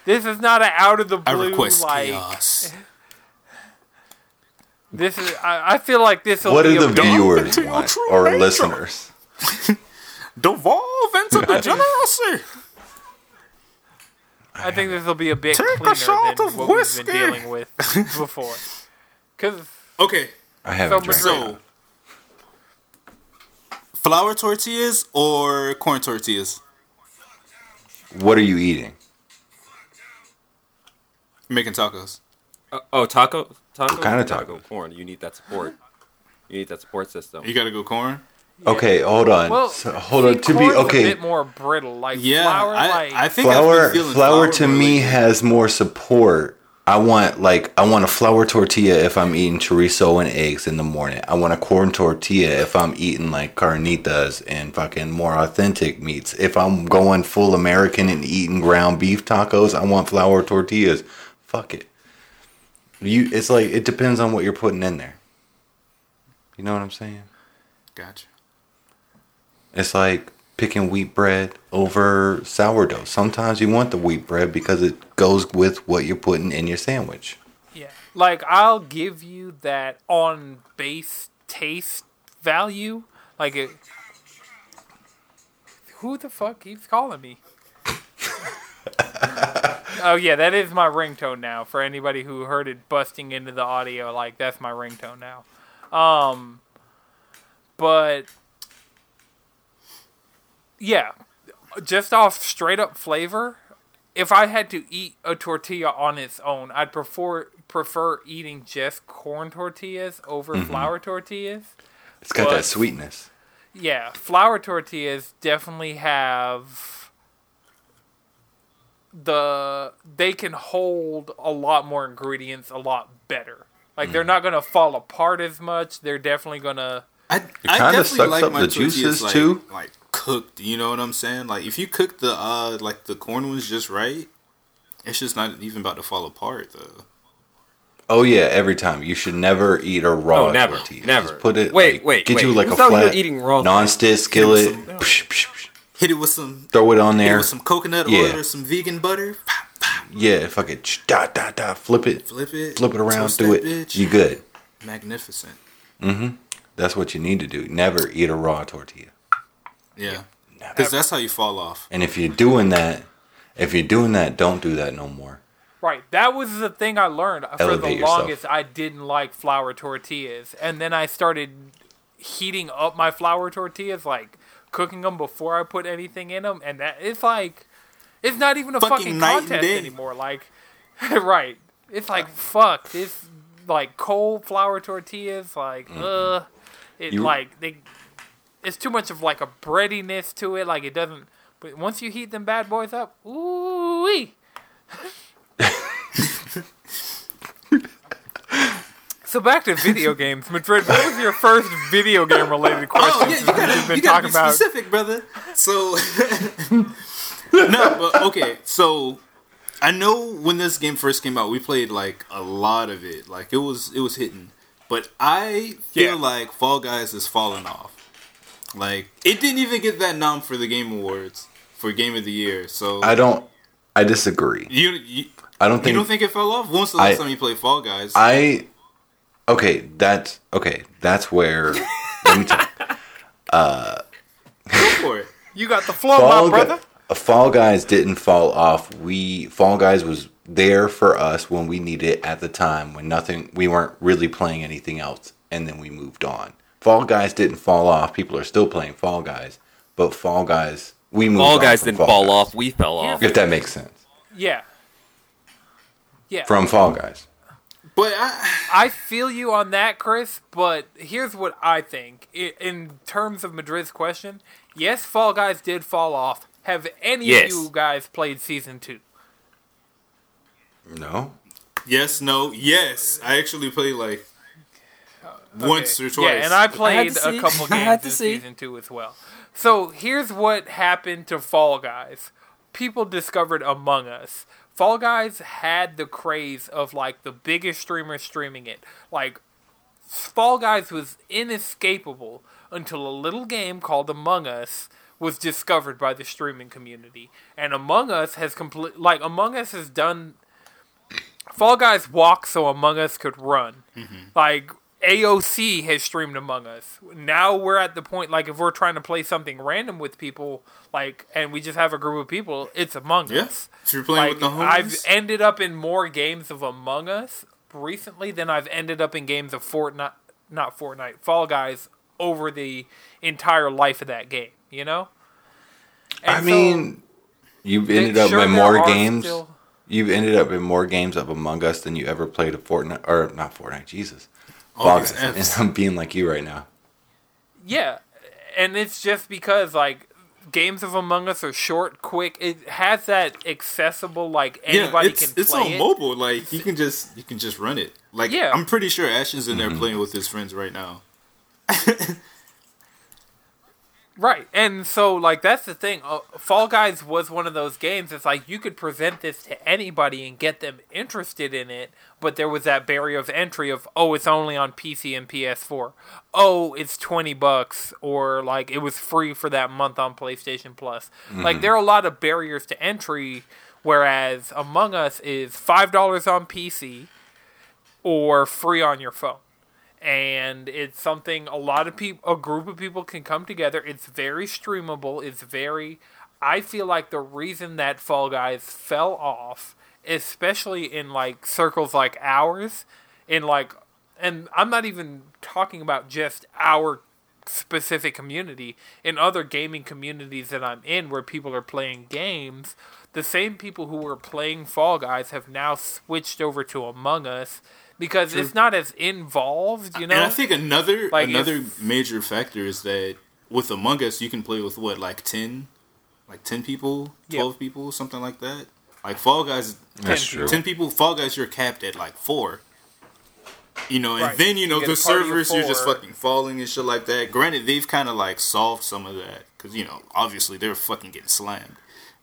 this is not an out of the I blue request like chaos. this is I, I feel like this will what be do a the bit- viewers want or listeners? Devolve into the jealousy. I think this will be a bit Take a cleaner shot than of what we've been dealing with before. Because Okay, I haven't So, drank. so flour tortillas or corn tortillas? What are you eating? Making tacos. Uh, oh, taco, taco, What kind of taco tacos? corn. You need that support. You need that support system. You gotta go corn. Okay, hold on. well, So, hold on. To be corn's a okay, bit more brittle. Like Yeah, flour, I, like I think I've flour flour to more me lately. has more support. I want like I want a flour tortilla if I'm eating chorizo and eggs in the morning. I want a corn tortilla if I'm eating like carnitas and fucking more authentic meats. If I'm going full American and eating ground beef tacos, I want flour tortillas. Fuck it. You it's like it depends on what you're putting in there. You know what I'm saying? Gotcha. It's like picking wheat bread over sourdough. Sometimes you want the wheat bread because it goes with what you're putting in your sandwich. Yeah. Like I'll give you that on base taste value. Like it Who the fuck keeps calling me? oh yeah, that is my ringtone now. For anybody who heard it busting into the audio, like that's my ringtone now. Um but yeah, just off straight up flavor, if I had to eat a tortilla on its own, I'd prefer prefer eating just corn tortillas over mm-hmm. flour tortillas. It's got But- that sweetness. Yeah, flour tortillas definitely have the they can hold a lot more ingredients a lot better. Like they're mm. not gonna fall apart as much. They're definitely gonna I, I kinda sucks like up the juices, like, too. Like cooked, you know what I'm saying? Like if you cook the uh like the corn ones just right, it's just not even about to fall apart though. Oh yeah, every time you should never eat a raw Oh, never, tortilla. never. Just put it. Wait, like, wait, Get wait. you like Who's a flat eating raw non-stick skillet. some- Psh, psh, psh. Hit it with some Throw it on hit it there. with some coconut Yeah. oil or some vegan butter. Pop, pop, Yeah, fuck it. Sh- Dot dot dot. Flip it. flip it. Flip it around. toast Do it. bitch. You good. Magnificent. That's what you need to do. Never eat a raw tortilla. Yeah. Because that's how you fall off. And if you're doing that, if you're doing that, don't do that no more. Right. That was the thing I learned. For the yourself. longest, I didn't like flour tortillas. And then I started heating up my flour tortillas, like cooking them before I put anything in them. And that it's like, it's not even a Fucking fucking, contest anymore. Like, right. It's like, fuck. This, like, cold flour tortillas, like, uh, it, You- like, they, it's too much of, like, a breadiness to it. Like, it doesn't, but once you heat them bad boys up, ooh wee. So back to video games, Madrid. What was your first video game related oh, question? Oh yeah, you gotta, we've been you gotta talking be about specific, brother. So no, but okay. So I know when this game first came out, we played like a lot of it. Like it was it was hitting, but I feel Yeah. like Fall Guys is falling off. Like it didn't even get that nom for the Game Awards for Game of the Year. So I don't. I disagree. you you, I don't think. you think. don't think it fell off? When was the last I- time you played Fall Guys? I. Okay, that's okay. That's where. let me talk. Go for it. you got the floor, Fall, my brother. Gu- uh, Fall Guys didn't fall off. We Fall Guys was there for us when we needed it at the time when nothing we weren't really playing anything else and then we moved on. Fall Guys didn't fall off. People are still playing Fall Guys, but Fall Guys we moved All on guys from didn't Fall fall Guys. off. We fell off. If that makes sense. Yeah, yeah. From Fall Guys. But I, I feel you on that, Chris. But here's what I think I- in terms of Madrid's question. Yes, Fall Guys did fall off. Have any Yes. of you guys played season two? No. yes, no, yes. I actually played like once or twice. Yeah, and I played to a see. couple I had games to in see. season two as well. So here's what happened to Fall Guys. People discovered Among Us. Fall Guys had the craze of like the biggest streamers streaming it. Like Fall Guys was inescapable until a little game called Among Us was discovered by the streaming community. And Among Us has complete like Among Us has done Fall Guys walked so Among Us could run. Mm-hmm. Like AOC has streamed Among Us. Now we're at the point like if we're trying to play something random with people, like, and we just have a group of people, it's Among Yeah. Us. If you're playing Like with the homies, I've ended up in more games of Among Us recently than I've ended up in games of Fortnite, not Fortnite, Fall Guys over the entire life of that game. You know. I so- mean, you've ended up sure, in more games. still- You've ended up in more games of Among Us than you ever played a Fortnite, or not Fortnite. Jesus, All Fall these And I'm being like you right now. Yeah, and it's just because like games of Among Us are short, quick. It has that accessible like anybody yeah, it's, can it's on it. mobile. Like you can just you can just run it. Like Yeah. I'm pretty sure Ashton's in there Mm-hmm. playing with his friends right now. Right, and so like that's the thing. Uh, Fall Guys was one of those games. It's like you could present this to anybody and get them interested in it, but there was that barrier of entry of oh, it's only on PC and PS4. Oh, it's twenty bucks, or like it was free for that month on PlayStation Plus. Like there are a lot of barriers to entry. Whereas Among Us is five dollars on PC or free on your phone and it's something a lot of people a group of people can come together. It's very streamable. It's very i feel like the reason that fall guys fell off especially in like circles like ours in like and i'm not even talking about just our specific community in other gaming communities that i'm in where people are playing games the same people who were playing fall guys have now switched over to among us because it's not as involved you know and I think another Like, another if- major factor is that with Among Us you can play with what like ten, like ten people, Yeah. twelve people, something like that. Like Fall Guys, That's Ten true. ten people. Fall Guys, you're capped at like four. You know, and Right. then you know You get the a party of servers you're just fucking falling and shit like that. Granted, they've kind of like solved some of that because you know obviously they're fucking getting slammed.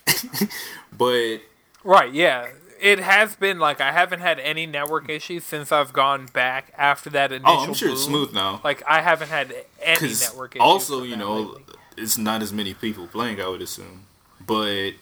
but Right, yeah. It has been like I haven't had any network issues since I've gone back after that initial. oh, I'm sure it's smooth now. Like I haven't had any network issues. also, you know, lately. it's not as many people playing. I would assume, but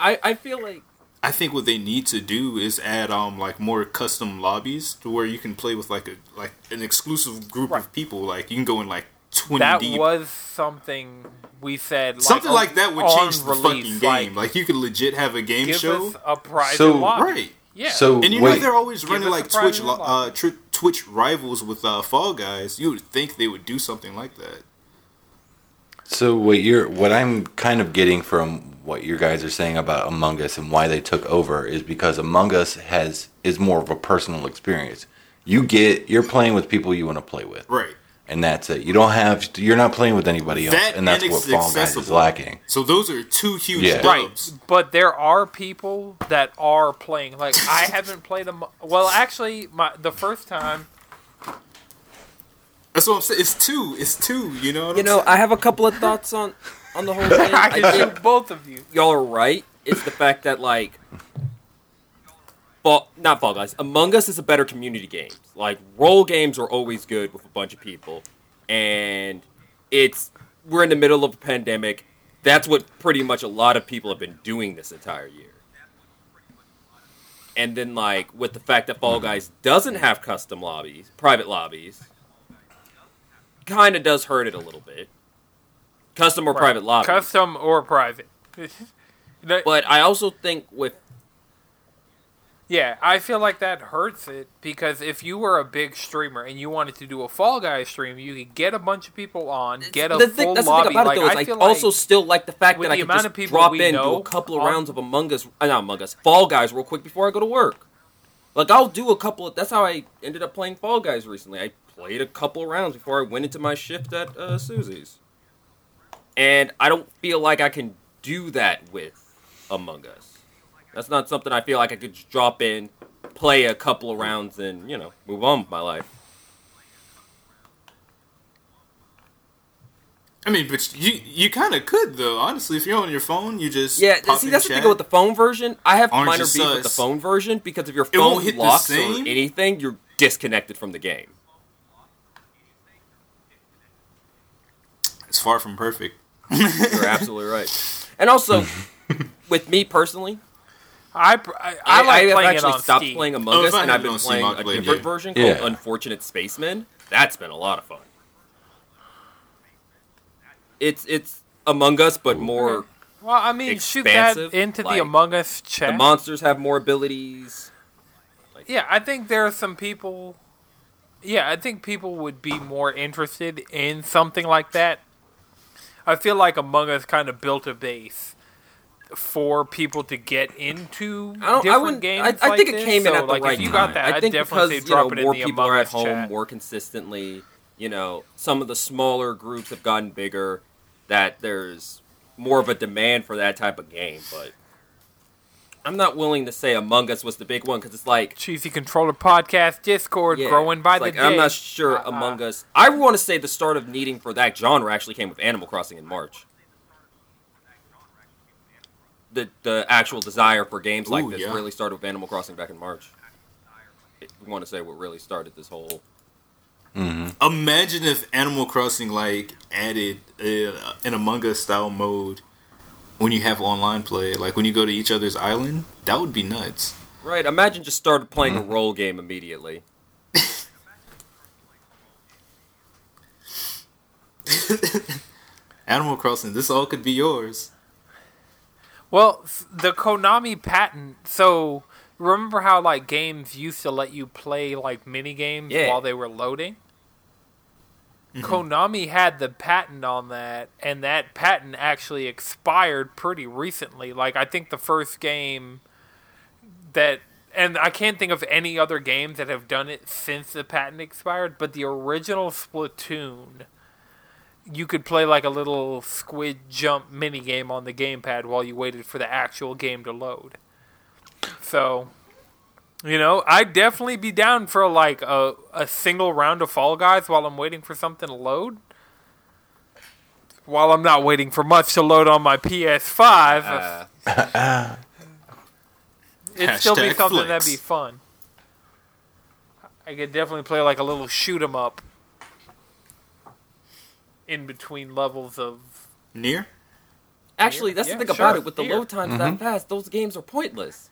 I, I feel like I think what they need to do is add um like more custom lobbies to where you can play with like a like an exclusive group Right. of people. Like you can go in like twenty that deep. was something we said. Like, Something like that would change the release, fucking game. Like, you could legit have a game give show, us a private So- lobby. right? Yeah. So And you wait, know they're always running like Twitch lo- uh, lobby. tr- Twitch rivals with uh, Fall Guys. You would think they would do something like that. So what you're what I'm kind of getting from what you guys are saying about Among Us and why they took over is because Among Us has is more of a personal experience. You get you're playing with people you want to play with, Right. And that's it. You don't have you're not playing with anybody else, That and that's and what it's Fall Guys is lacking. So those are two huge Yeah. Right, but there are people that are playing. Like I haven't played them. Well, actually, my the first time. That's what I'm saying. It's two. It's two. You know. What you I'm know saying? I have a couple of thoughts on on the whole thing. I I can think shoot both of you. y'all are right. It's the fact that like, fall not Fall Guys. Among Us is a better community game. Like role games are always good with a bunch of people, and it's we're in the middle of a pandemic. That's what pretty much a lot of people have been doing this entire year. And then like with the fact that Fall Guys doesn't have custom lobbies, private lobbies, kind of does hurt it a little bit. Custom or private lobbies. custom or private. But I also think with Yeah, I feel like that hurts it because if you were a big streamer and you wanted to do a Fall Guy stream, you could get a bunch of people on, get a the full thing, lobby. the thing about like it though is I I, also like still like the fact that I the could amount just drop in, do a couple of rounds of Among Us, uh, not Among Us, Fall Guys real quick before I go to work. Like I'll do a couple. Of, that's how I ended up playing Fall Guys recently. I played a couple of rounds before I went into my shift at uh, Susie's, and I don't feel like I can do that with Among Us. That's not something I feel like I could just drop in, play a couple of rounds, and you know move on with my life. I mean, but you you kind of could though. Honestly, if you're on your phone, you just Yeah, see, that's the thing with the phone version. I have Orange minor beef with the phone version because if your phone locks or anything, you're disconnected from the game. It's far from perfect. You're absolutely right. And also, with me personally, I pr- I, I I, like have playing actually stopped Steam. playing Oh, Among if Us, and I've been playing a different yeah. version called Yeah. Unfortunate Spaceman. That's been a lot of fun. It's it's Among Us, but more. Well, I mean, shoot that into like, the Among Us chest. The monsters have more abilities. yeah, I think there are some people. Yeah, I think people would be more interested in something like that. I feel like Among Us kind of built a base for people to get into I different games. I, I like think it this. came in So, at the like, right if you time. got that, I I'd think because you know more people are at home chat. more consistently. You know, some of the smaller groups have gotten bigger. That there's more of a demand for that type of game, but I'm not willing to say Among Us was the big one because it's like Cheesy Controller Podcast Discord yeah, growing by the like, day. I'm not sure Uh-uh. Among Us. I want to say the start of needing for that genre actually came with Animal Crossing in March. The the actual desire for games like Ooh, this yeah. really started with Animal Crossing back in March. It- we want to say what really started this whole. Imagine if Animal Crossing like added uh, an Among Us style mode when you have online play, like when you go to each other's island. That would be nuts. Right, imagine just started playing Mm-hmm. a role game immediately. Animal Crossing, this all could be yours. Well, the Konami patent. So remember how like games used to let you play like mini games Yeah. while they were loading. Mm-hmm. Konami had the patent on that, and that patent actually expired pretty recently. Like I think the first game that, and I can't think of any other games that have done it since the patent expired. But the original Splatoon you could play like a little squid jump mini game on the gamepad while you waited for the actual game to load. So, you know, I'd definitely be down for like a, a single round of Fall Guys while I'm waiting for something to load. While I'm not waiting for much to load on my PS5, Uh, it'd still be something flex. that'd be fun. I could definitely play like a little shoot 'em up in between levels of Near? actually, that's Yeah, the thing sure, about it. With the here. load times that fast, mm-hmm. those games are pointless.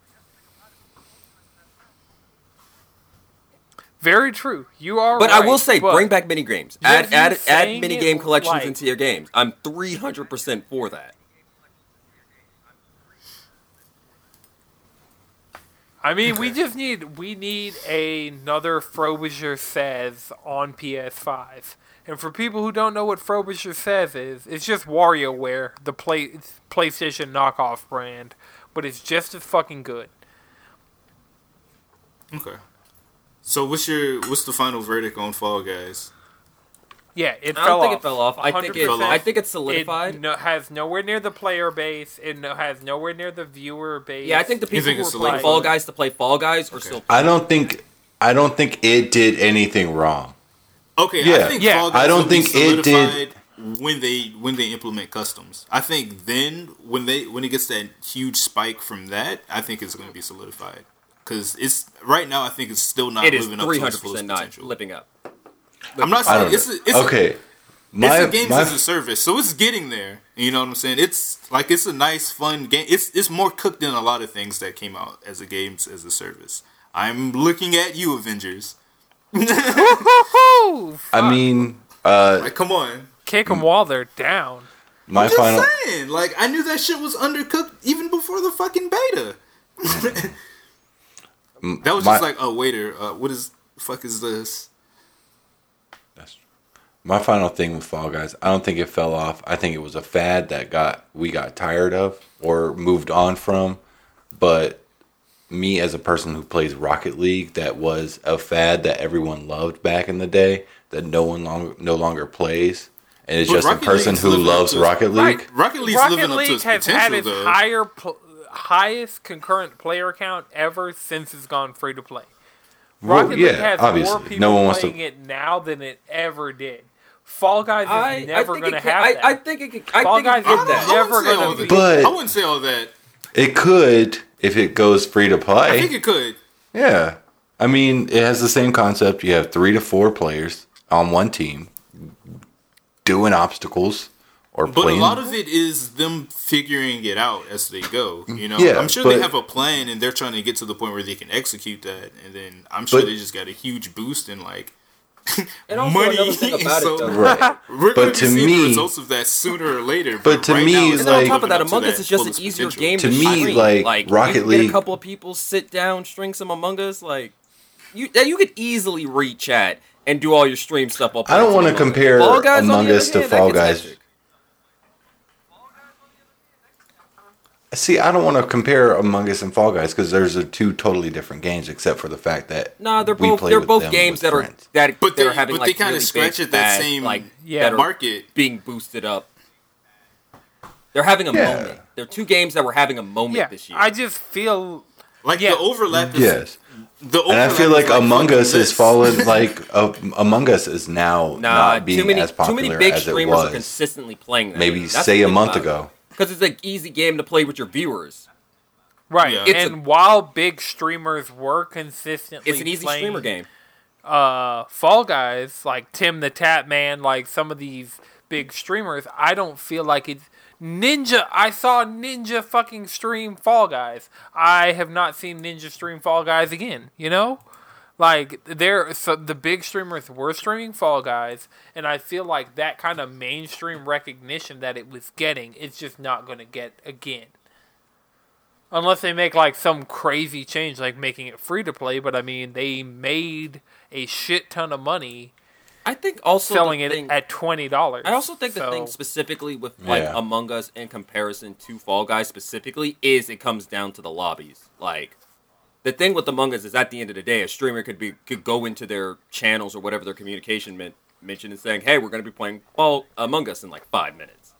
Very true. You are But right, I will say, bring back mini games. Add add add mini game collections like- into your games. I'm 300 percent for that. I mean, we just need we need another Frobisher says on PS5. And for people who don't know what Frobisher says is, it's just WarioWare, the play, PlayStation knockoff brand, but it's just as fucking good. Okay. So what's your what's the final verdict on Fall Guys? Yeah, it I fell don't think off. it fell off. I think it. 100%. I think it's It solidified. no, has nowhere near the player base. It no, has nowhere near the viewer base. yeah, I think the people think who are it's playing? Fall Guys to play Fall Guys are still. I don't think I don't think it did anything wrong. Okay, Yeah. I think Yeah, Fall Guys I don't will be think it did- when they when they implement customs. I think then when they when it gets that huge spike from that, I think it's going to be solidified because it's right now. I think it's still not It is living up to 300 its fullest percent not potential. living up. I'm not saying it's a, know. it's a, okay. My, it's a games my, as a service, so it's getting there. You know what I'm saying? It's like it's a nice, fun game. It's it's more cooked than a lot of things that came out as a games as a service. I'm looking at you, Avengers. Woo-hoo-hoo! I mean, uh, Like, come on. kick them while they're down. my I'm just final. saying, like, I knew that shit was undercooked even before the fucking beta. that was my- just like, oh, waiter, uh, what is fuck is this? My final thing with Fall Guys, I don't think it fell off. I think it was a fad that got we got tired of or moved on from. But me as a person who plays Rocket League, that was a fad that everyone loved back in the day that no one long, no longer plays, and it's But just Rocket a person League's who loves to Rocket League. Right. Rocket League's Rocket living up to League its has potential, had its though. higher, pl- highest concurrent player count ever since it's gone free to play. Well, Rocket League yeah, has more obviously, people no one wants playing to. it now than it ever did. Fall Guys is I, I never going to it have I, that. I think it. could. I Fall think Guys can is. I never gonna be- But- I wouldn't say all that. It could if it goes free to play. I think it could. Yeah. I mean, it has the same concept. You have three to four players on one team doing obstacles or But playing. a lot of it is them figuring it out as they go. You know, Yeah, I'm sure they have a plan and they're trying to get to the point where they can execute that. And then I'm sure But- they just got a huge boost in like And also money. another thing about so it, though, right. we're But to to see me- the results of that sooner or later. But to right me, now, it's And then on top of that, living up to Among Us is just an easier potential. game To to, me, stream. like, you Rocket can get League- a couple of people sit down, string some Among Us, like you that you could easily read chat and do all your stream stuff. While I don't want to compare Among Us to Fall Guys. See, I don't want to compare Among Us and Fall Guys because there's a two totally different games, except for the fact that Nah, they're we both play they're both games with that are that But they- are having but like they kinda really scratch at that bad, same like Yeah. that market. being boosted up. They're having a Yeah. moment. They're two games that were having a moment Yeah, this year. I just feel Like Yeah. the overlap is Yes, the and I feel like is Among Us is this. fallen. Like uh, Among Us is now nah, not being too many as too popular many big as it streamers are was. consistently playing that. Maybe That's say a month ago. it. Ago. because it's an easy game to play with your viewers. right. Yeah. It's and while big streamers were consistently It's an easy playing, streamer game. uh Fall Guys, like TimTheTatman, like some of these big streamers, I don't feel like it's Ninja. I saw Ninja fucking stream Fall Guys. I have not seen Ninja stream Fall Guys again. You know, like they're so the big streamers were streaming Fall Guys, and I feel like that kind of mainstream recognition that it was getting, it's just not going to get again. Unless they make like some crazy change, like making it free to play. But I mean, they made a shit ton of money I think also selling it thing- at twenty dollars. I also think the thing specifically with like Yeah. Among Us in comparison to Fall Guys specifically is it comes down to the lobbies. Like the thing with Among Us is at the end of the day, a streamer could be could go into their channels or whatever their communication meant mention and saying, "Hey, we're going to be playing Fall Among Us in like five minutes,"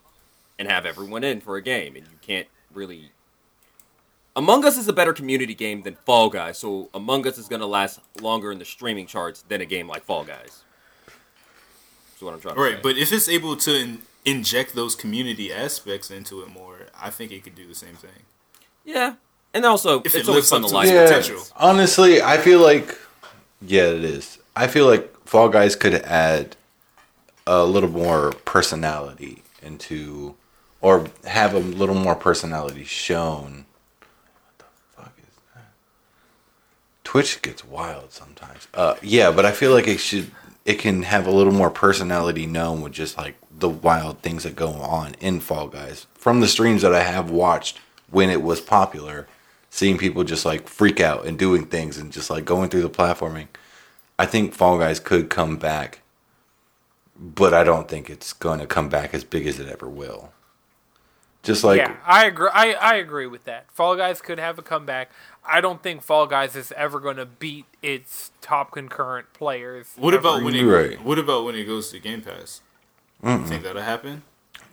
and have everyone in for a game, and you can't really. Among Us is a better community game than Fall Guys, so Among Us is going to last longer in the streaming charts than a game like Fall Guys. That's what I'm trying to say. Right, but if it's able to in, inject those community aspects into it more, I think it could do the same thing. Yeah, and also If it's it always lives fun up to to live. Yeah, potential. honestly, I feel like yeah, it is. I feel like Fall Guys could add a little more personality into, or have a little more personality shown. What the fuck is that? Twitch gets wild sometimes. Uh, yeah, but I feel like it should. It can have a little more personality known with just like the wild things that go on in Fall Guys. From the streams that I have watched when it was popular, seeing people just like freak out and doing things and just like going through the platforming. I think Fall Guys could come back, but I don't think it's going to come back as big as it ever will. Just like yeah, I agree. I, I agree with that. Fall Guys could have a comeback. I don't think Fall Guys is ever going to beat its top concurrent players. What ever about when it? Right. What about when it goes to Game Pass? You think that'll happen?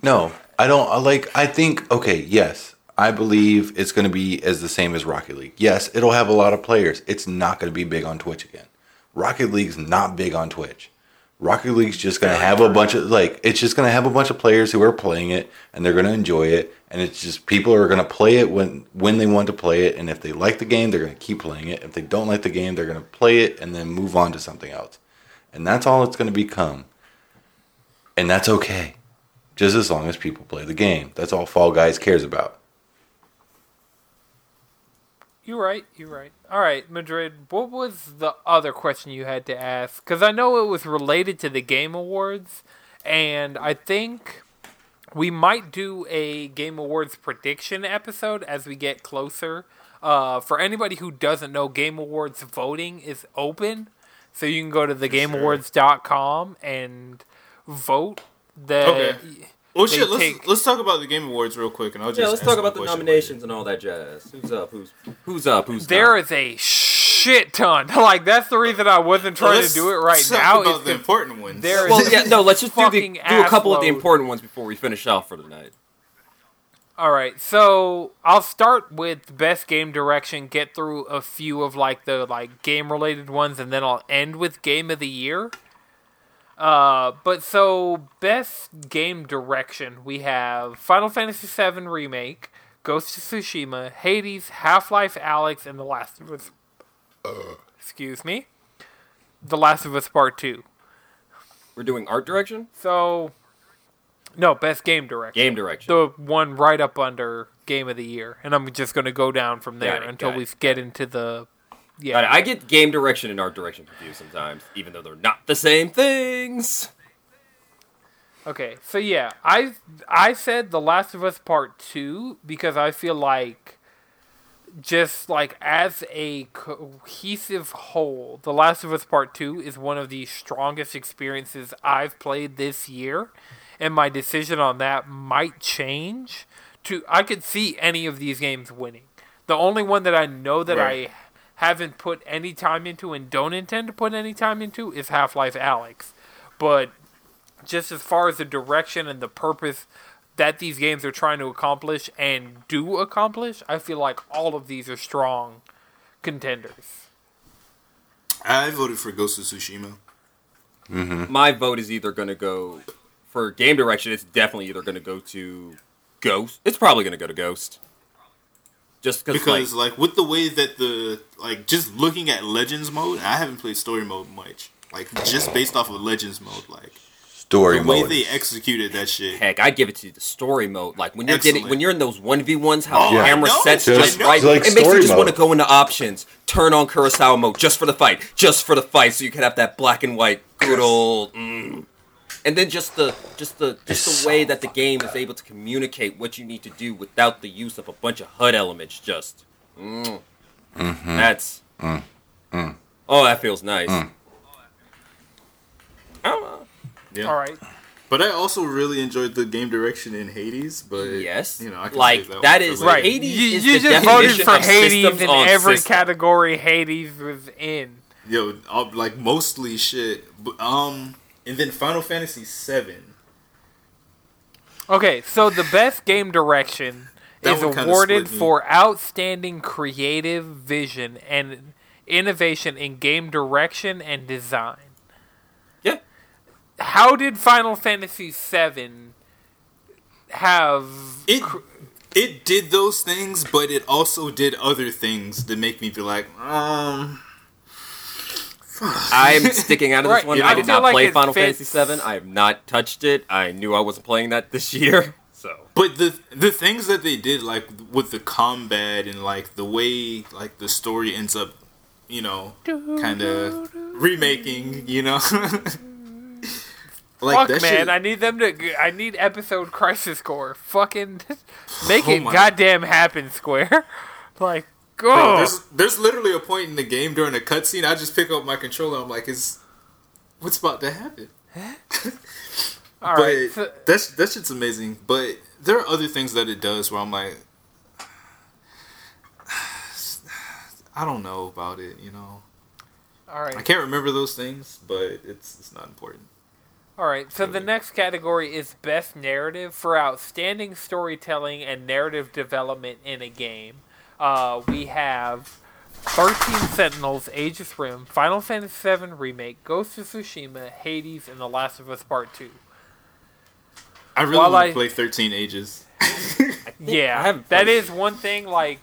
No, I don't I like. I think okay, yes, I believe it's going to be as the same as Rocket League. Yes, it'll have a lot of players. It's not going to be big on Twitch again. Rocket League's not big on Twitch. Rocket League's just going to have a bunch of like it's just going to have a bunch of players who are playing it and they're going to enjoy it and it's just people are going to play it when when they want to play it and if they like the game they're going to keep playing it. If they don't like the game, they're going to play it and then move on to something else. And that's all it's going to become. And that's okay just as long as people play the game. That's all Fall Guys cares about. You're right. You're right. All right, Madrid. What was the other question you had to ask? Because I know it was related to the Game Awards, and I think we might do a Game Awards prediction episode as we get closer. Uh, for anybody who doesn't know, Game Awards voting is open, so you can go to thegameawards.com and vote. The Okay. Well, shit. Let's take- let's talk about the Game Awards real quick, and I'll just Yeah, let's talk about the question nominations and all that jazz. Who's up? Who's who's up? Who's there not? is a shit ton. Like that's the reason I wasn't trying Let's to do it right talk now. About is the important ones. there Well, yeah, no. Let's just do the, do a couple of the important ones before we finish off for the night. All right, so I'll start with best game direction. Get through a few of like the like game related ones, and then I'll end with game of the year. Uh, but so best game direction, we have Final Fantasy VII remake, Ghost of Tsushima, Hades, Half Life, Alyx, and The Last of Us. excuse me, The Last of Us Part Two. We're doing art direction. So, No, best game direction. Game direction. The one right up under game of the year, and I'm just going to go down from there it, until we it, get into the. Yeah. I get game direction and art direction confused sometimes, even though they're not the same things. Okay, so yeah, I I said The Last of Us Part Two because I feel like just like as a cohesive whole, The Last of Us Part Two is one of the strongest experiences I've played this year, and my decision on that might change. To I could see any of these games winning. The only one that I know that Right. I haven't put any time into and don't intend to put any time into is Half Life Alyx, but just as far as the direction and the purpose that these games are trying to accomplish and do accomplish, I feel like all of these are strong contenders. I voted for Ghost of Tsushima. Mm-hmm. My vote is either going to go for game direction. It's definitely either going to go to Ghost. It's probably going to go to Ghost. Just cause, like, like with the way that the like just looking at legends mode i haven't played story mode much like just based off of legends mode like Story mode. the way mode. they executed that shit heck, I give it to you the story mode. Like when you're getting when you're in those one v ones, how Oh, the I camera know, sets I just right. Like it makes you story just want to go into options, turn on Kurosawa mode just for the fight, just for the fight, so you can have that black and white good old. Mm. And then just the just the just It's the way so that the game is able to communicate what you need to do without the use of a bunch of HUD elements. Just mm. Mm-hmm. that's Mm. oh, that feels nice. I yeah All right. but i also really enjoyed the game direction in hades but Yes, you know I can like save that, that one is. Right. Hades you is you the just voted for of Hades systems in every system. category Hades was in. yo uh, like mostly shit but, um and then final fantasy 7 Okay, so the best game direction is awarded for outstanding creative vision and innovation in game direction and design. Yeah, How did Final Fantasy VII have it it did those things but it also did other things that make me feel like um I'm sticking out of this Right, one. yeah, I I did feel not like play Final fits- Fantasy VII. I have not touched it. I knew I wasn't playing that this year. So But the the things that they did, like with the combat and like the way like the story ends up, you know, kind of remaking, you know, like Fuck man, shit. I need them to. I need episode crisis Core. Fucking make Oh it my- goddamn happen, Square. like, Bro, go. there's there's literally a point in the game during a cutscene. I just pick up my controller. I'm like, is what's about to happen? All but right, that's that shit's amazing. But there are other things that it does where I'm like, I don't know about it. You know, all right. I can't remember those things, but it's it's not important. All right, so the next category is best narrative for outstanding storytelling and narrative development in a game. Uh, we have 13 Sentinels, Aegis Rim, Final Fantasy VII Remake, Ghost of Tsushima, Hades, and The Last of Us Part 2. I really While want I- to play Thirteen Ages. Yeah, I haven't that played- is one thing, like,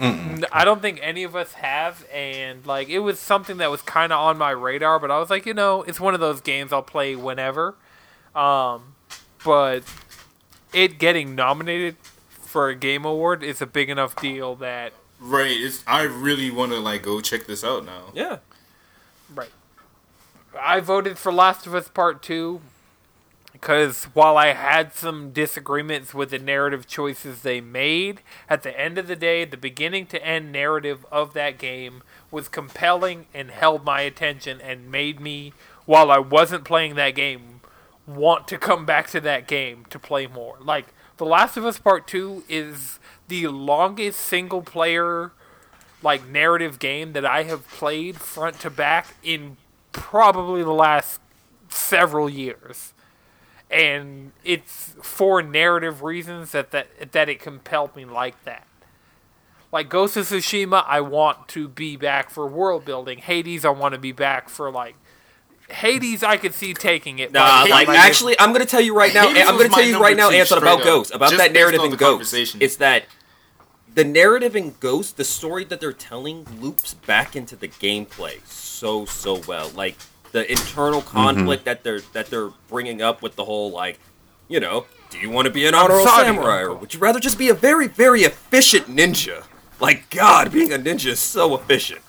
I don't think any of us have, and, like, it was something that was kind of on my radar, but I was like, you know, it's one of those games I'll play whenever. Um, but it getting nominated for a game award is a big enough deal that Right. It's, I really want to like go check this out now. yeah, right. I voted for Last of Us Part Two because while I had some disagreements with the narrative choices they made, at the end of the day, the beginning to end narrative of that game was compelling and held my attention and made me, while I wasn't playing that game, want to come back to that game to play more. Like The Last of Us Part 2 is the longest single player like narrative game that I have played front to back in probably the last several years. And it's for narrative reasons that, that that it compelled me like that. Like Ghost of Tsushima, I want to be back for world building. Hades, I want to be back for like Hades. I could see taking it. Nah, but- like like- actually, I'm gonna tell you right now. Hades I'm gonna tell you right now, two, about straight up. Ghost, about Just that narrative on in the Ghost. It's that the narrative in Ghost, the story that they're telling, loops back into the gameplay so so well. Like the internal mm-hmm. conflict that they're that they're bringing up with the whole like You know, do you want to be an honorable sorry, samurai, or would you rather just be a very, very efficient ninja? Like God, being a ninja is so efficient.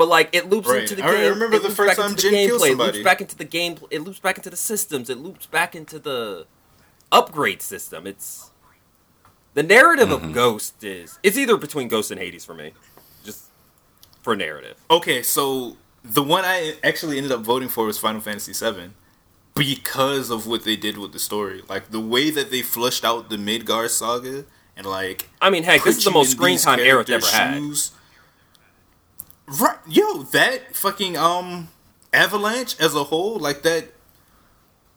But like it loops Right. into the I game. remember it the first time into the Jin gameplay, It somebody. loops back into the game. It loops back into the systems. It loops back into the upgrade system. It's the narrative Mm-hmm. of Ghost is it's either between Ghost and Hades for me, just for narrative. Okay, so the one I actually ended up voting for was Final Fantasy VII because of what they did with the story. Like the way that they flushed out the Midgar saga and like I mean, heck, this is the most screen time era it's ever had. shoes. Right, yo, that fucking um Avalanche as a whole, like that.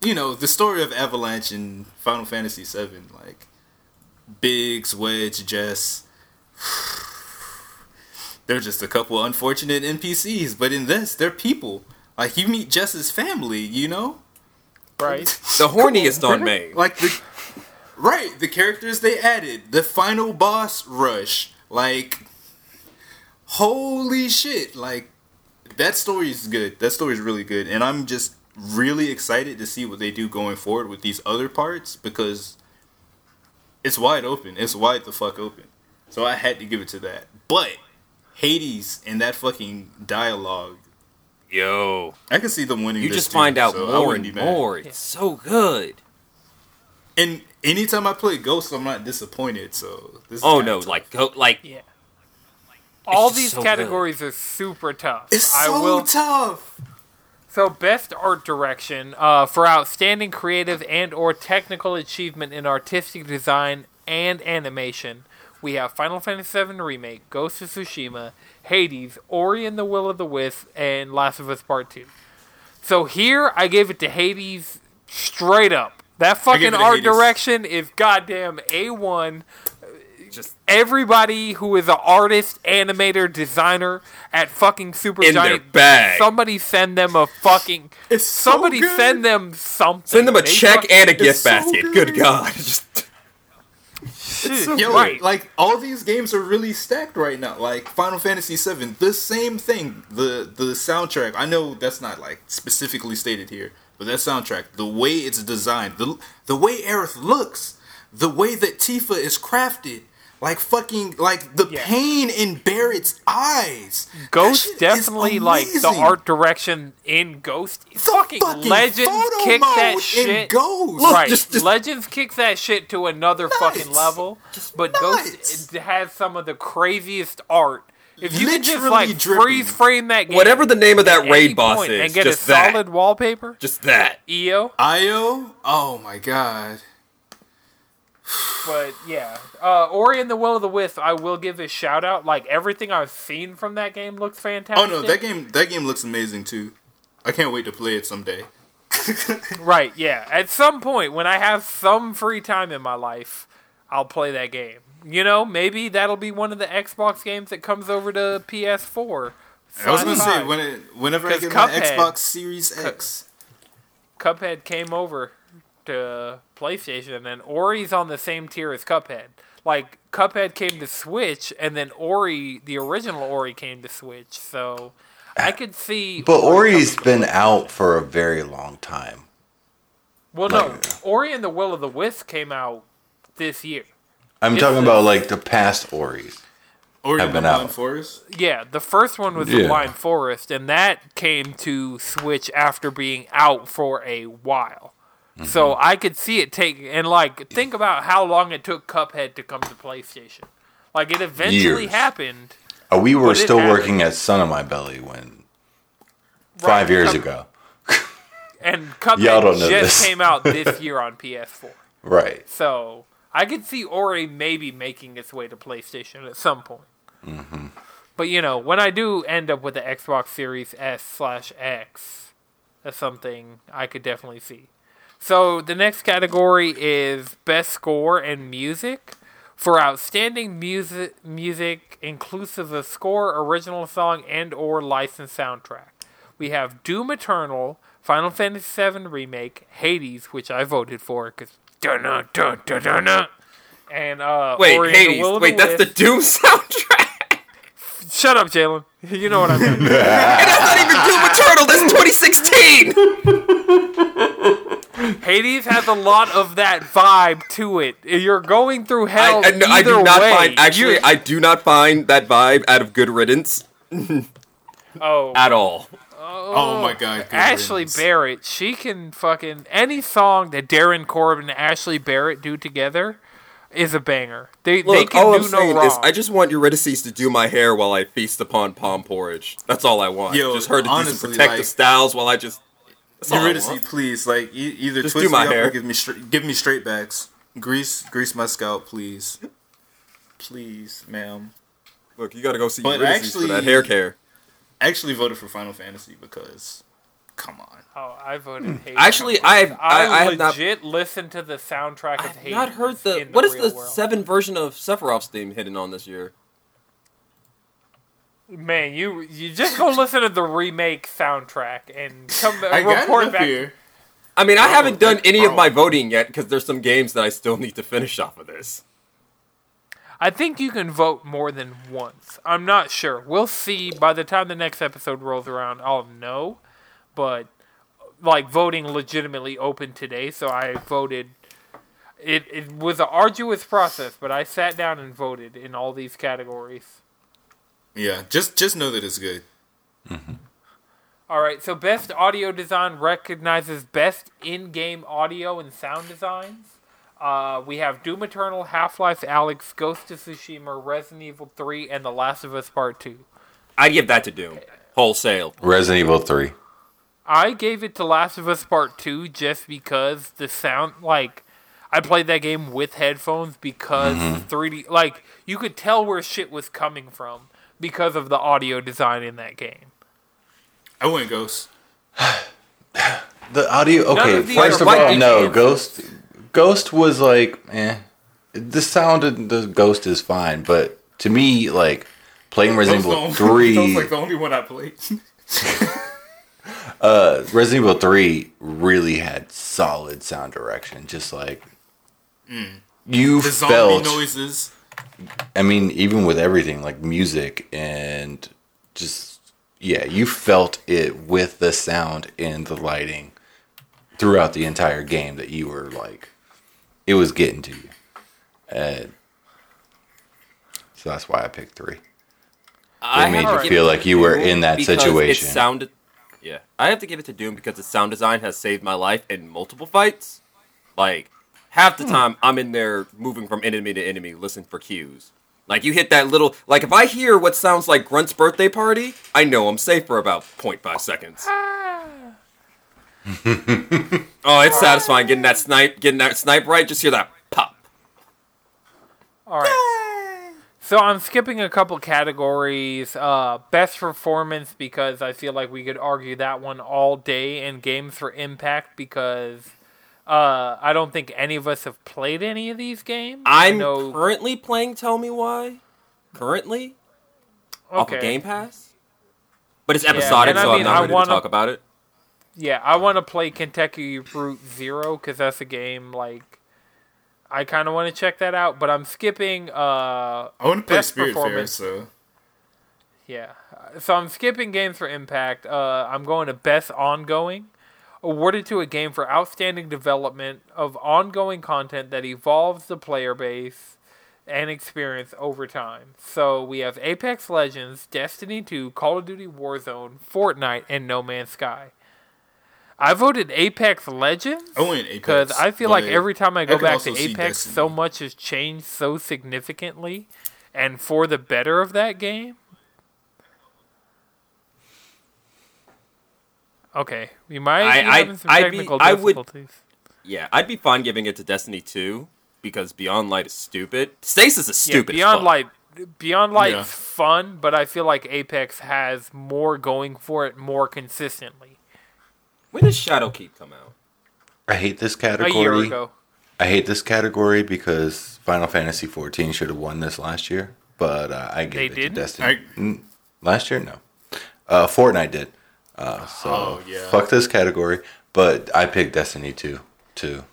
You know the story of Avalanche in Final Fantasy VII, like Biggs, Wedge, Jess. They're just a couple unfortunate NPCs, but in this, they're people. Like you meet Jess's family, you know. Right. The horniest on May. Like the right, the characters they added, the final boss rush, like holy shit, like that story is good. That story is really good, and I'm just really excited to see what they do going forward with these other parts because it's wide open. It's wide the fuck open. So I had to give it to that. But Hades and that fucking dialogue, Yo, I can see them winning. you this just too, find out so more and more. It's so good. And anytime I play Ghost, I'm not disappointed. So this. Is Oh no, tough. like go like Yeah. All these so good. categories are super tough. it's I so will. tough. So, best art direction uh, for outstanding creative and/or technical achievement in artistic design and animation, we have Final Fantasy VII Remake, Ghost of Tsushima, Hades, Ori and the Will of the Wisp, and Last of Us Part Two. So here, I gave it to Hades straight up. That fucking art Hades. direction is goddamn a one just everybody who is an artist, animator, designer at fucking Super In their Giant, bag. somebody send them a fucking. It's so somebody good. send them something. send them a They check fuck- and a gift so basket. good. Good God, just Shit, Yo, right. like all these games are really stacked right now. Like Final Fantasy VII, the same thing. The the soundtrack. I know that's not like specifically stated here, but that soundtrack, the way it's designed, the the way Aerith looks, the way that Tifa is crafted, like fucking like the Yeah. pain in Barret's eyes. Ghost definitely like the art direction in Ghost. The fucking, Legends photo kick mode that in shit. Ghost. right, just- just- Legends kick that shit to another fucking Nuts. level. But nuts. Ghost it has some of the craziest art. If you could just like dripping. freeze frame that game, whatever the name of that raid boss is, and get just a that, solid wallpaper, just that. EO. Io. Oh my god. But yeah, uh, Ori and the Will of the Wisp, I will give a shout out. Like everything I've seen from that game looks fantastic. Oh no, that game that game looks amazing too. I can't wait to play it someday. Right, yeah. At some point, when I have some free time in my life, I'll play that game. You know, maybe that'll be one of the Xbox games that comes over to PS4. I was gonna say when it, whenever I get my Xbox Series X. Cuphead came over to PlayStation, and Ori's on the same tier as Cuphead. Like Cuphead came to Switch, and then Ori, the original Ori, came to Switch. So I could see. But Ori Ori's coming- been out for a very long time. Well, no, like- uh, Ori and the Will of the Wisp came out this year. I'm It's talking a- about like the past Ori's. Ori Have and the been out. Blind Forest. Yeah, the first one was The Blind Forest, and that came to Switch after being out for a while. Mm-hmm. So I could see it take and like think about how long it took Cuphead to come to PlayStation. Like it eventually Years. happened. Uh, we were still working at Sun of My Belly when Right, five years Cup- ago. And Cuphead just this. came out this year on PS4. Right. So I could see Ori maybe making its way to PlayStation at some point. Mm-hmm. But you know, when I do end up with the Xbox Series S slash X, that's something I could definitely see. So the next category is best score and music. For outstanding music, music inclusive of score, original song, and or licensed soundtrack, we have Doom Eternal, Final Fantasy VII Remake, Hades, which I voted for because dun dun dun dun dun dun, and uh, Wait, Ori Hades. Will Wait, that's the Doom soundtrack. Shut up, Jalen. You know what I mean. and that's not even Doom Eternal. That's 2016. Hades has a lot of that vibe to it. You're going through hell I, I, no, I either do not way. find actually. You- I do not find that vibe out of Good Riddance oh, at all. Oh my god. good Ashley riddance. Barrett, she can fucking any song that Darren Corbin and Ashley Barrett do together is a banger. They they can all do I'm no saying wrong. is, I just want Eurydice to do my hair while I feast upon palm porridge. That's all I want. Yo, just her to do some protective like- styles while I just. That's all I Eurydice, want. please, like e- either Just twist do my me up hair. or give me straight, give me straight backs. Grease, grease my scalp, please, please, ma'am. Look, you gotta go see But Eurydice actually- for that hair care. I actually voted for Final Fantasy because, come on. oh, I voted hmm. Hades. Actually, I've- I- I have not- legit listened to the soundtrack of I've Hades. not heard the. in What is real the world. seven version of Sephiroth's theme hidden on this year? Man, you you just go listen to the remake soundtrack and come I report back. here. I mean, I Oh, haven't done that's any of oh. my voting yet because there's some games that I still need to finish off of this. I think you can vote more than once. I'm not sure. We'll see. By the time the next episode rolls around, I'll know. But like voting legitimately open today, so I voted. It it was an arduous process, but I sat down and voted in all these categories. Yeah, just just know that it's good. All right, so best audio design recognizes best in-game audio and sound designs. Uh, we have Doom Eternal, Half Life Alyx, Ghost of Tsushima, Resident Evil 3, and The Last of Us Part 2. I'd give that to Doom wholesale. Resident Evil 3. I gave it to Last of Us Part 2 just because the sound, like, I played that game with headphones because 3D, like, you could tell where shit was coming from because of the audio design in that game. I went Ghost. The audio. Okay, of these first are of all, white no. games. Ghost. Ghost was like, eh. The sound of the Ghost is fine, but to me, like playing Resident That was Evil the only- that was like the only one I played. uh, Resident Evil Three really had solid sound direction. Just like you the zombie felt. noises. I mean, even with everything like music and just yeah, you felt it with the sound and the lighting throughout the entire game that you were like it was getting to you. And so that's why I picked 3. I made you feel like you were in that situation. It sounded, yeah. I have to give it to Doom because the sound design has saved my life in multiple fights. Like half Hmm. the time, I'm in there moving from enemy to enemy, listening for cues. Like you hit that little, like if I hear what sounds like Grunt's birthday party, I know I'm safe for about 0.5 seconds. oh, it's satisfying getting that snipe, getting that snipe right. Just hear that pop. All right. So I'm skipping a couple categories. Uh, best performance because I feel like we could argue that one all day, and games for impact because uh, I don't think any of us have played any of these games. I I'm know- currently playing Tell Me Why. Currently, off of Game Pass. But it's episodic, and I so mean, I'm not I ready wanna- to talk about it. Yeah, I want to play Kentucky Route Zero because that's a game like I kind of want to check that out. But I'm skipping. Uh, I want to play Spiritfarer, so Yeah. So I'm skipping games for impact. Uh, I'm going to best ongoing. Awarded to a game for outstanding development of ongoing content that evolves the player base and experience over time. So we have Apex Legends, Destiny 2, Call of Duty Warzone, Fortnite, and No Man's Sky. I voted Apex Legends I Apex. because I feel like every time I go can back to Apex, so much has changed so significantly, and for the better of that game. Okay, we might I- be I- having some I'd be- technical I would- difficulties. Yeah, I'd be fine giving it to Destiny 2 because Beyond Light is stupid. Stasis is stupid. as Beyond fuck. Light, Beyond Light's Yeah. fun, but I feel like Apex has more going for it more consistently. When does Shadowkeep come out? I hate this category. A year category. ago, I hate this category because Final Fantasy 14 should have won this last year, but uh, I gave They it didn't? to Destiny. I- last year, no. Uh, Fortnite did. Uh, so Oh, yeah. fuck this category, but I picked Destiny 2 too.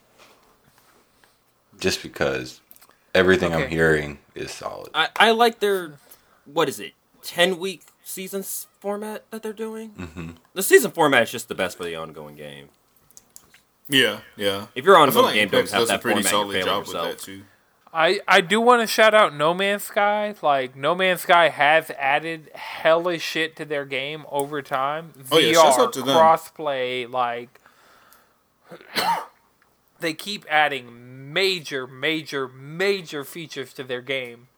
Just because everything I'm hearing is solid. I, I like their, what is it, 10 week seasons format that they're doing? Mm-hmm. The season format is just the best for the ongoing game. Yeah, yeah. If you're on I feel home like game, don't have does a that pretty format. Solid failing job with yourself. that too. I, I do want to shout out No Man's Sky. Like No Man's Sky has added hellish shit to their game over time. Oh, yeah, shouts out to them. crossplay, like they keep adding major, major, major features to their game,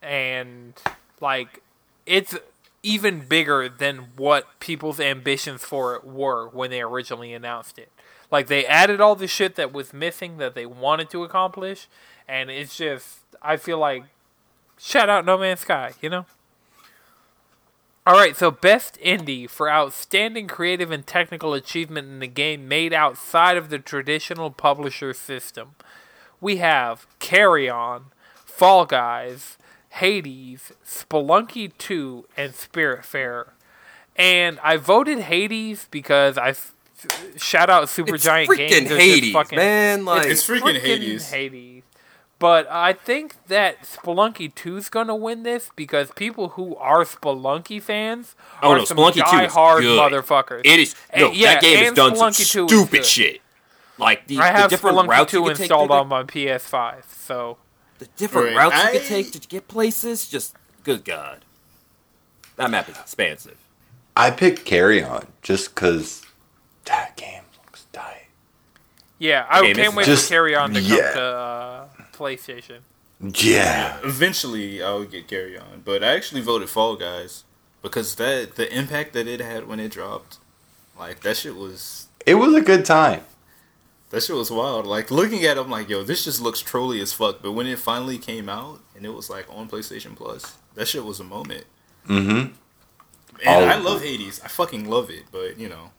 and like it's even bigger than what people's ambitions for it were when they originally announced it. Like they added all the shit that was missing that they wanted to accomplish, and it's just I feel like shout out No Man's Sky, you know. All right, so best indie for outstanding creative and technical achievement in the game made outside of the traditional publisher system. We have Carrion, Fall Guys, Hades, Spelunky 2, and Spiritfarer. And I voted Hades because I shout out Super It's Giant freaking Games. They're just Hades, fucking- man. Like, It's freaking freaking Hades. Hades. But I think that Spelunky 2 is going to win this because people who are Spelunky fans Oh, are no, some Spelunky 2 is die-hard motherfuckers. it is. No, And- yeah, that game has and done Spelunky 2 is stupid shit. Like the, I the have different Spelunky routes you 2 can take installed on my PS5, so the, the different Right, routes you I- can take to get places. Just good god, that map is expansive. I picked Carrion just because that game looks tight. yeah, I game can't is wait just- to carry on to yeah. come to uh, PlayStation. Yeah. Eventually, I'll get Carrion, but I actually voted Fall Guys because that the impact that it had when it dropped, like that shit was It was a good time. that shit was wild. Like looking at, it, I'm like, yo, this just looks trolly as fuck. But when it finally came out and it was like on PlayStation Plus, that shit was a moment. Mm-hmm. And Oh. I love Hades. I fucking love it. But you know,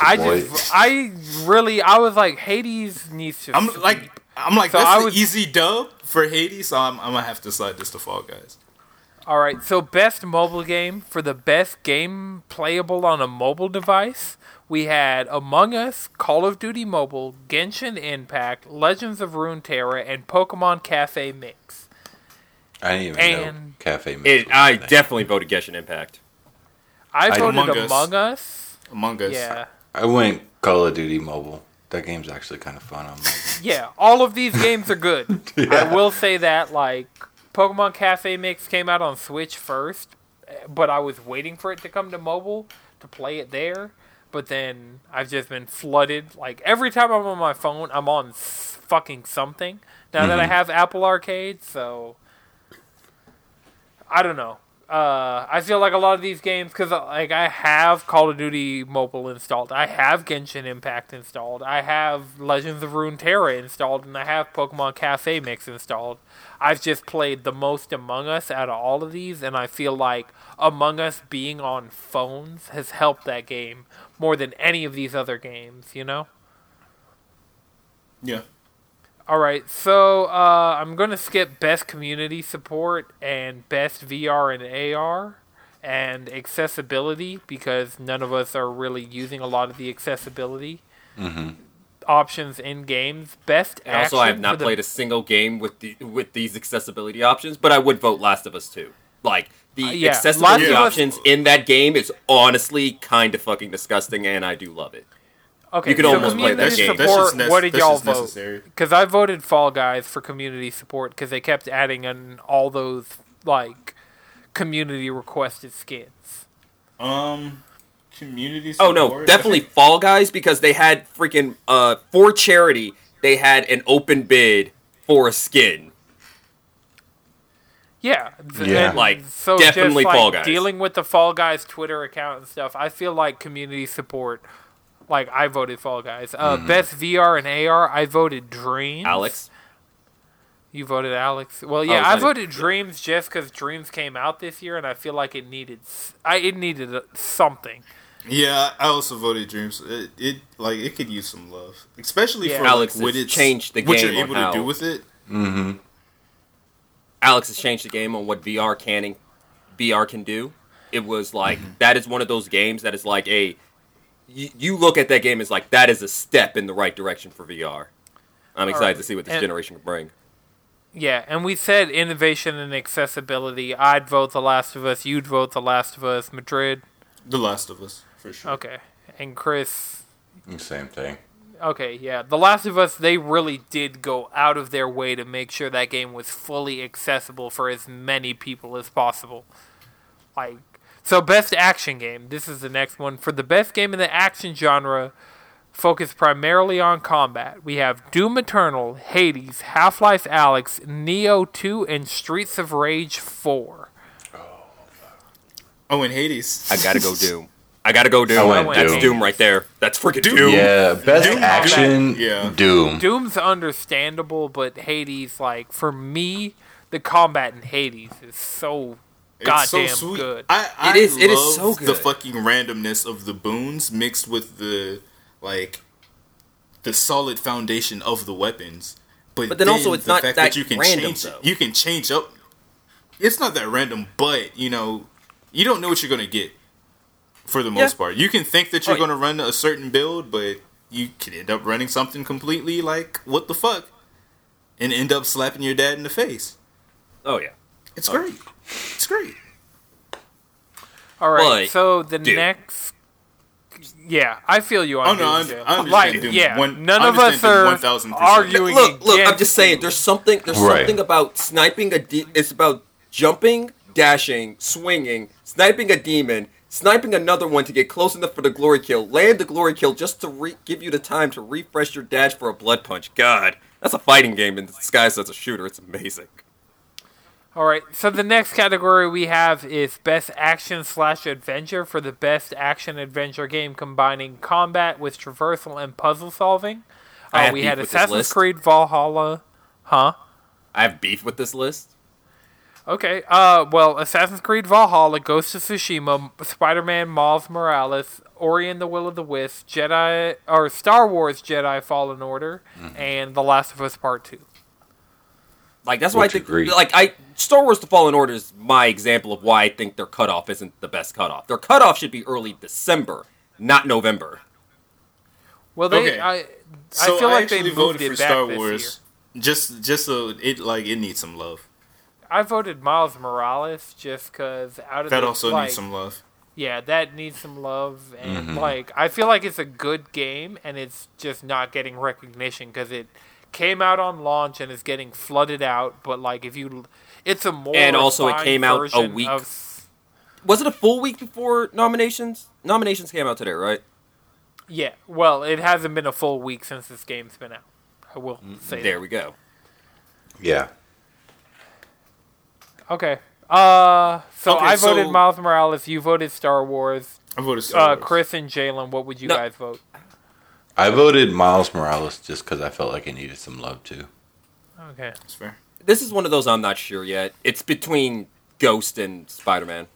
I Boy. just, I really, I was like, Hades needs to. I'm like, I'm like, So that's I the was- easy dub for Hades. So I'm, I'm gonna have to slide this to Fall Guys. All right, so best mobile game for the best game playable on a mobile device, we had Among Us, Call of Duty Mobile, Genshin Impact, Legends of Runeterra, and Pokemon Cafe Mix. I didn't even know Cafe Mix It, was a I thing. definitely voted Genshin Impact. I I- voted Among Us. Among Us. Among Us. Yeah. I went Call of Duty Mobile. That game's actually kind of fun on mobile. Yeah, all of these games are good. I will say that, like, Pokemon Cafe Mix came out on Switch first, but I was waiting for it to come to mobile to play it there. But then I've just been flooded. Like, every time I'm on my phone, I'm on fucking something. Now that I mm-hmm. have Apple Arcade, so. I don't know. Uh, I feel like a lot of these games, because like I have Call of Duty Mobile installed, I have Genshin Impact installed, I have Legends of Runeterra installed, and I have Pokemon Cafe Mix installed. I've just played the most Among Us out of all of these, and I feel like Among Us being on phones has helped that game more than any of these other games. You know. Yeah. All right, so uh, I'm going to skip best community support and best VR and AR and accessibility because none of us are really using a lot of the accessibility options in games. Best And also, I have not the- played a single game with the with these accessibility options, but I would vote Last of Us 2. Like the Uh, yeah, accessibility Last of Us- options in that game is honestly kind of fucking disgusting, and I do love it. Okay, you could so almost play that community game. That's Support, just nec- what did y'all vote? necessary. Because I voted Fall Guys for community support because they kept adding in all those like community requested skins. Um, community. Oh no, definitely Fall Guys because they had freaking uh for charity they had an open bid for a skin. Yeah, Yeah. and Like, so definitely just, like, Fall Guys. Dealing with the Fall Guys Twitter account and stuff, I feel like community support. Like I voted Fall Guys. Uh, Mm-hmm. Best VR and AR, I voted Dreams. Alex, you voted Alyx. Well, Oh, yeah, is I voted Dreams just because Dreams came out this year, and I feel like it needed. s- I it needed something. Yeah, I also voted Dreams. It, it like it could use some love, especially Yeah. for Alyx like, what has it's changed the what you're able how- to do with it. Mm-hmm. Alyx has changed the game on what VR can VR can do. It was like Mm-hmm. that is one of those games that is like a you, you look at that game as like that is a step in the right direction for VR. I'm excited right. to see what this And- generation can bring. Yeah, and we said innovation and accessibility. I'd vote The Last of Us. You'd vote The Last of Us. Madrid. The Last of Us, for sure. Okay, and Chris. Same thing. Okay, yeah. The Last of Us, they really did go out of their way to make sure that game was fully accessible for as many people as possible. Like, so best action game. This is the next one. For the best game in the action genre, focused primarily on combat, we have Doom Eternal, Hades, Half Life Alyx, Nioh 2, and Streets of Rage 4. Oh, and Hades. I gotta go Doom. I gotta go Doom. went That's Doom. Doom. right there. That's freaking Doom. Doom. Yeah, best Doom- action. Yeah. Doom. Doom's understandable, but Hades, like, for me, the combat in Hades is so It's so goddamn sweet. good. I, I It is- it is love so The fucking randomness of the boons mixed with the like the solid foundation of the weapons. But, But then also it's the not fact that you can random, change though. you can change up. It's not that random, but you know you don't know what you're gonna get for the most Yeah. part. You can think that you're Right. gonna run a certain build, but you could end up running something completely like what the fuck, and end up slapping your dad in the face. Oh yeah. It's great. It's great. All right, But, so the dude. next, yeah, I feel you on Oh, no, Doom, I'm- Jay. I understand like, yeah, one- none I of us are 1000%. arguing. Look, look. I'm just saying. There's something. There's Right. something about sniping a. De- it's about jumping, dashing, swinging, sniping a demon, sniping another one to get close enough for the glory kill, land the glory kill just to re- give you the time to refresh your dash for a blood punch. God, that's a fighting game in disguise as a shooter. It's amazing. All right, so the next category we have is best action slash adventure for the best action adventure game combining combat with traversal and puzzle solving. Uh, we had Assassin's. Creed Valhalla, huh? I have beef with this list. Okay. Uh, well, Assassin's Creed Valhalla, Ghost of Tsushima, Spider-Man, Miles Morales, Ori and the Will of the Wisp, Jedi or Star Wars Jedi Fallen Order, Mm-hmm. and The Last of Us Part Two. Like that's why I think agree. like I Star Wars: The Fallen Order is my example of why I think their cutoff isn't the best cutoff. Their cutoff should be early December, not November. Well, they Okay. I So I feel like they actually moved voted it for back Star this Wars. Just, just so it like it needs some love. I voted Miles Morales just because out of That the, also like, needs some love. Yeah, that needs some love, and Mm-hmm. like I feel like it's a good game, and it's just not getting recognition because it came out on launch and is getting flooded out. But like, if you, it's a more And also it came out a week- Of, Was it a full week before nominations? Nominations came out today, right? yeah, well, it hasn't been a full week since this game's been out. I will say There that. we go. Yeah. Okay. Uh, so Okay, I voted so- Miles Morales. You voted Star Wars. I voted Star Uh, Wars. Chris and Jalen, what would you No. guys vote? I voted Miles Morales just because I felt like it needed some love too. Okay. That's fair. This is one of those I'm not sure yet. It's between Ghost and Spider Man.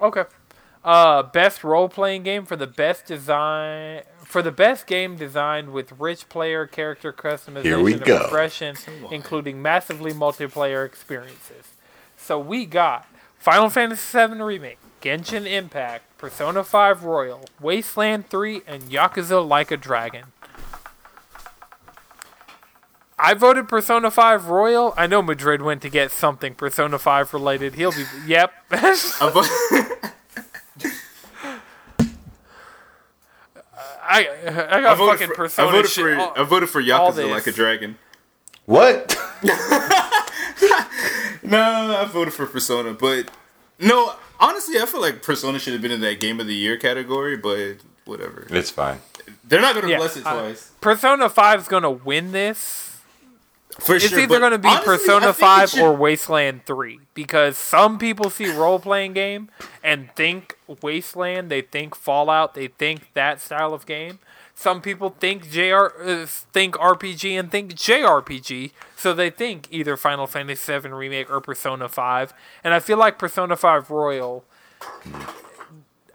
Okay. Uh, best role playing game for the best design for the best game designed with rich player character customization Here we and go. progression, including massively multiplayer experiences. So we got Final Fantasy VII Remake, Genshin Impact, Persona 5 Royal, Wasteland 3, and Yakuza Like a Dragon. I voted Persona 5 Royal. I know Madrid went to get something Persona 5 related. He'll be. Yep. I vo- I I I got voted fucking for, Persona I voted shit. for all- I voted for Yakuza like a dragon. What? No, I voted for Persona, but no, honestly, I feel like Persona should have been in that Game of the Year category, but whatever. it's fine. They're not gonna Yeah, bless it I- twice. Persona 5 is gonna win this. For It's sure, either gonna be honestly, Persona 5 should- or Wasteland 3 because some people see role playing game and think Wasteland, they think Fallout, they think that style of game. Some people think JR uh, think RPG and think JRPG, so they think either Final Fantasy VII Remake or Persona 5. And I feel like Persona 5 Royal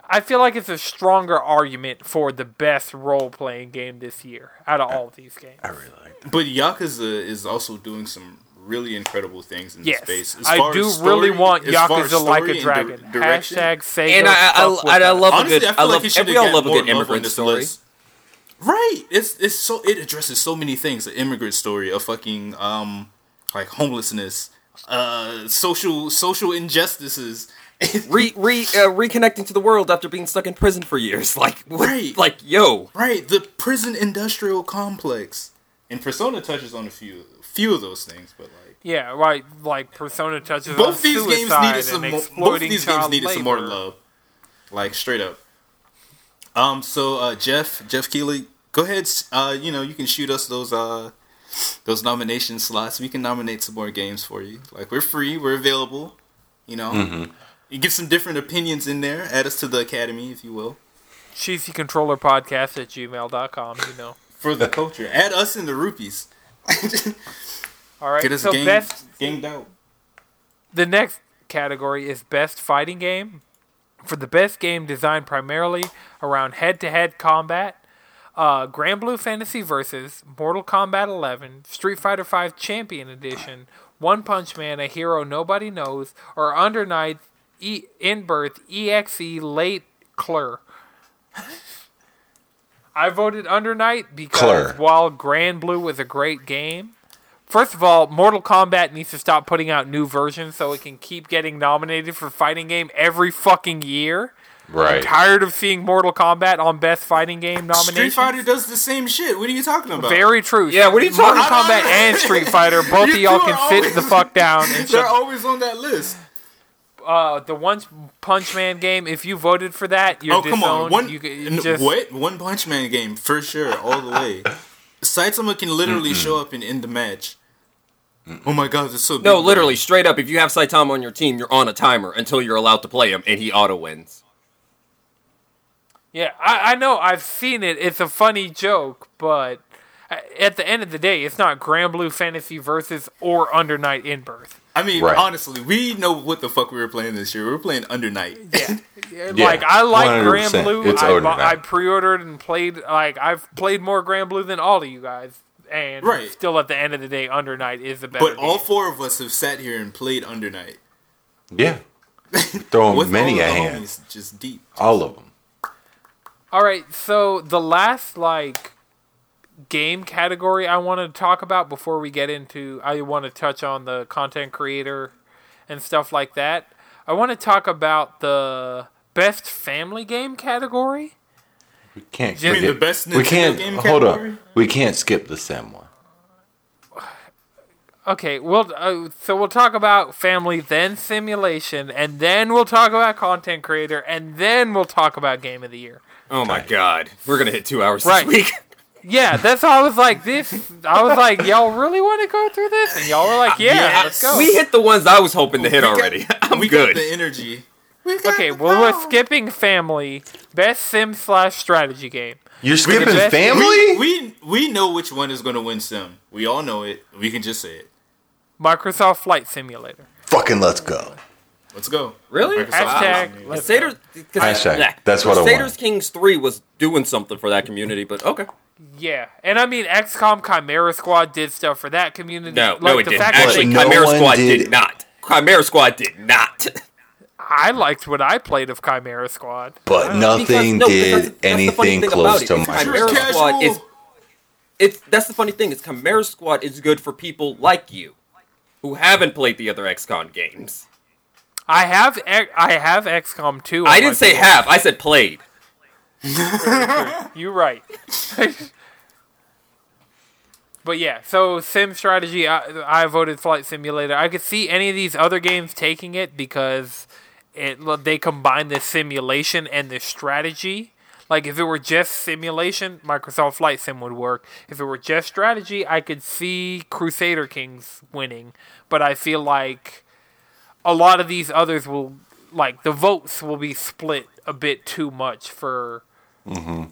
I feel like it's a stronger argument for the best role playing game this year out of all these games. I really like that. But Yakuza is also doing some really incredible things in Yes, this space. As I far do as story- really want as far Yakuza like a dragon. di- Hashtag Sega. And I, I, fuck I, I love Honestly, a good. I I, feel love. like it we all love a good love immigrant story. list. Right. It's it's so it addresses so many things. The immigrant story, a fucking um like homelessness, uh social social injustices, re re uh, reconnecting to the world after being stuck in prison for years. Like what, Right. like yo, Right, the prison industrial complex. And Persona touches on a few few of those things, but like Yeah, right. Like Persona touches on both these games suicide needed some and mo- both exploiting these games child needed some more love. Like straight up. Um so uh Geoff Geoff Keighley, go ahead uh you know, you can shoot us those uh those nomination slots. We can nominate some more games for you. Like we're free, we're available, you know. Mm-hmm. You get some different opinions in there. Add us to the academy if you will. Cheesy Controller Podcast at gmail.com, you know. For the culture. Add us in the rupees. All right. Get us so gang, best ganged out. the next category is best fighting game. For the best game designed primarily around head-to-head combat, uh, Granblue Fantasy Versus, Mortal Kombat 11, Street Fighter V Champion Edition, One Punch Man, A Hero Nobody Knows, or Under Night, e- In Birth, EXE Late Clur. I voted Under Night because Clur. while Grand Blue was a great game, First of all, Mortal Kombat needs to stop putting out new versions so it can keep getting nominated for fighting game every fucking year. I'm Right. tired of seeing Mortal Kombat on best fighting game nomination. Street. Fighter does the same shit. What are you talking about? Very true. Yeah, what are you talking about? Mortal Kombat and Street Fighter, both of You y'all can are sit the fuck down and They're shut. always on that list. Uh, the One Punch Man game. If you voted for that, you're oh come on, disowned. one you, can- n- just, what One Punch Man game for sure, all the way. Saitama can literally show up and end the match. Oh my god, that's so. no, big, literally straight up. If you have Saitama on your team, you're on a timer until you're allowed to play him, and he auto wins. Yeah, I, I know. I've seen it. It's a funny joke, but uh, at the end of the day, it's not Granblue Fantasy versus or Under Night In-Birth. I mean, Right. honestly, we know what the fuck we were playing this year. We were playing Under Night. Yeah. Like I like Grand 100%. Blue. It's I, Under bu- I pre-ordered and played. Like I've played more Granblue than all of you guys, and Right. still at the end of the day, Under Night is the better. but all four of us have sat here and played Under Night. Yeah. Throwing many all a hand. just deep. All of them. All right, so the last like game category I want to talk about before we get into I want to touch on the content creator and stuff like that. I want to talk about the best family game category. We can't. You mean forget- the best we can't. game hold category? on. We can't skip the Sim one. Okay, well, uh, so we'll talk about family, then simulation, and then we'll talk about content creator, and then we'll talk about game of the year. Oh my god, we're gonna hit two hours Right. this week. Yeah, that's how I was like this. I was like, y'all really want to go through this, and y'all were like, uh, yeah, Yeah, let's go. We hit the ones I was hoping to hit We got- already. I'm we good. got the energy. We got Okay, the well, we're skipping family. Best sim slash strategy game. You're skipping best- family. We, we we know which one is going to win Sim. We all know it. We can just say it. Microsoft Flight Simulator. Fucking let's go. Let's go. Really? Hashtag Flight let's Crusaders, cause, Hashtag, nah, that's what I Crusaders. Kings 3 was doing something for that community, but okay. Yeah, and I mean XCOM Chimera Squad did stuff for that community. No, like, no, it the didn't. fact Actually, they- no Chimera Squad did. did- not. Chimera Squad did not. I liked what I played of Chimera Squad. But nothing Because- no, because did that's- that's the funny anything thing close about it. to It's my. Chimera Casual. Squad is. It's that's the funny thing is Chimera Squad is good for people like you, who haven't played the other XCOM games. I have X- I have XCOM 2. I didn't say PS. have. I said played. You're right. but yeah, so sim strategy. I, I voted Flight Simulator. I could see any of these other games taking it because it they combine the simulation and the strategy. Like if it were just simulation, Microsoft Flight Sim would work. If it were just strategy, I could see Crusader Kings winning. But I feel like a lot of these others will like the votes will be split a bit too much for Mm-hmm.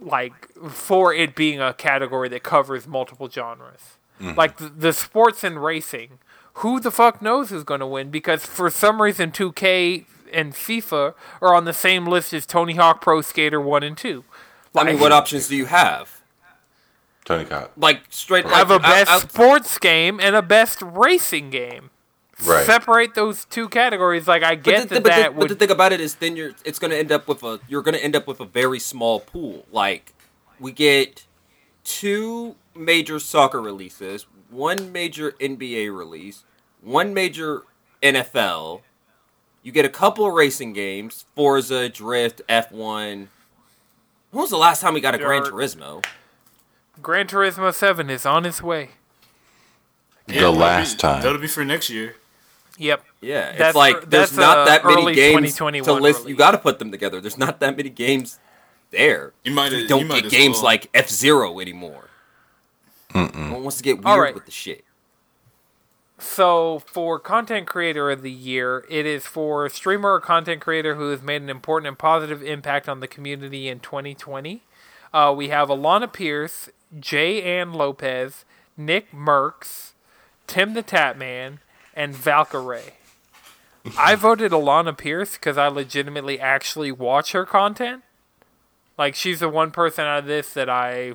like for it being a category that covers multiple genres. Mm-hmm. Like the, the sports and racing, who the fuck knows who's going to win? Because for some reason, 2K and FIFA are on the same list as Tony Hawk Pro Skater One and Two. I mean, what options do you have? Tony Hawk. Like straight. I have a like, out- best sports game and a best racing game. Right. Separate those two categories. Like I But get the, that but, the, that but the thing about it is, then you're it's going to end up with a you're going to end up with a very small pool. Like we get two major soccer releases, one major NBA release, one major NFL. You get a couple of racing games: Forza, Drift, F1. When was the last time we got a Gran Turismo? Gran Turismo 7 is on its way. the last be- time. That'll be for next year. Yep. Yeah, it's That's like there's not uh, that many games to 2021 list. You release. got to put them together. There's not that many games there. You might You you don't might get as games well. like F Zero anymore. No one wants to get weird All right. with the shit. So, for Content Creator of the Year, it is for streamer or content creator who has made an important and positive impact on the community in 2020. Uh, we have Alana Pierce, Jay-Ann Lopez, NickMercs, Tim the Tatman, and Valkyrae. I voted Alana Pierce because I legitimately actually watch her content. Like, she's the one person out of this that I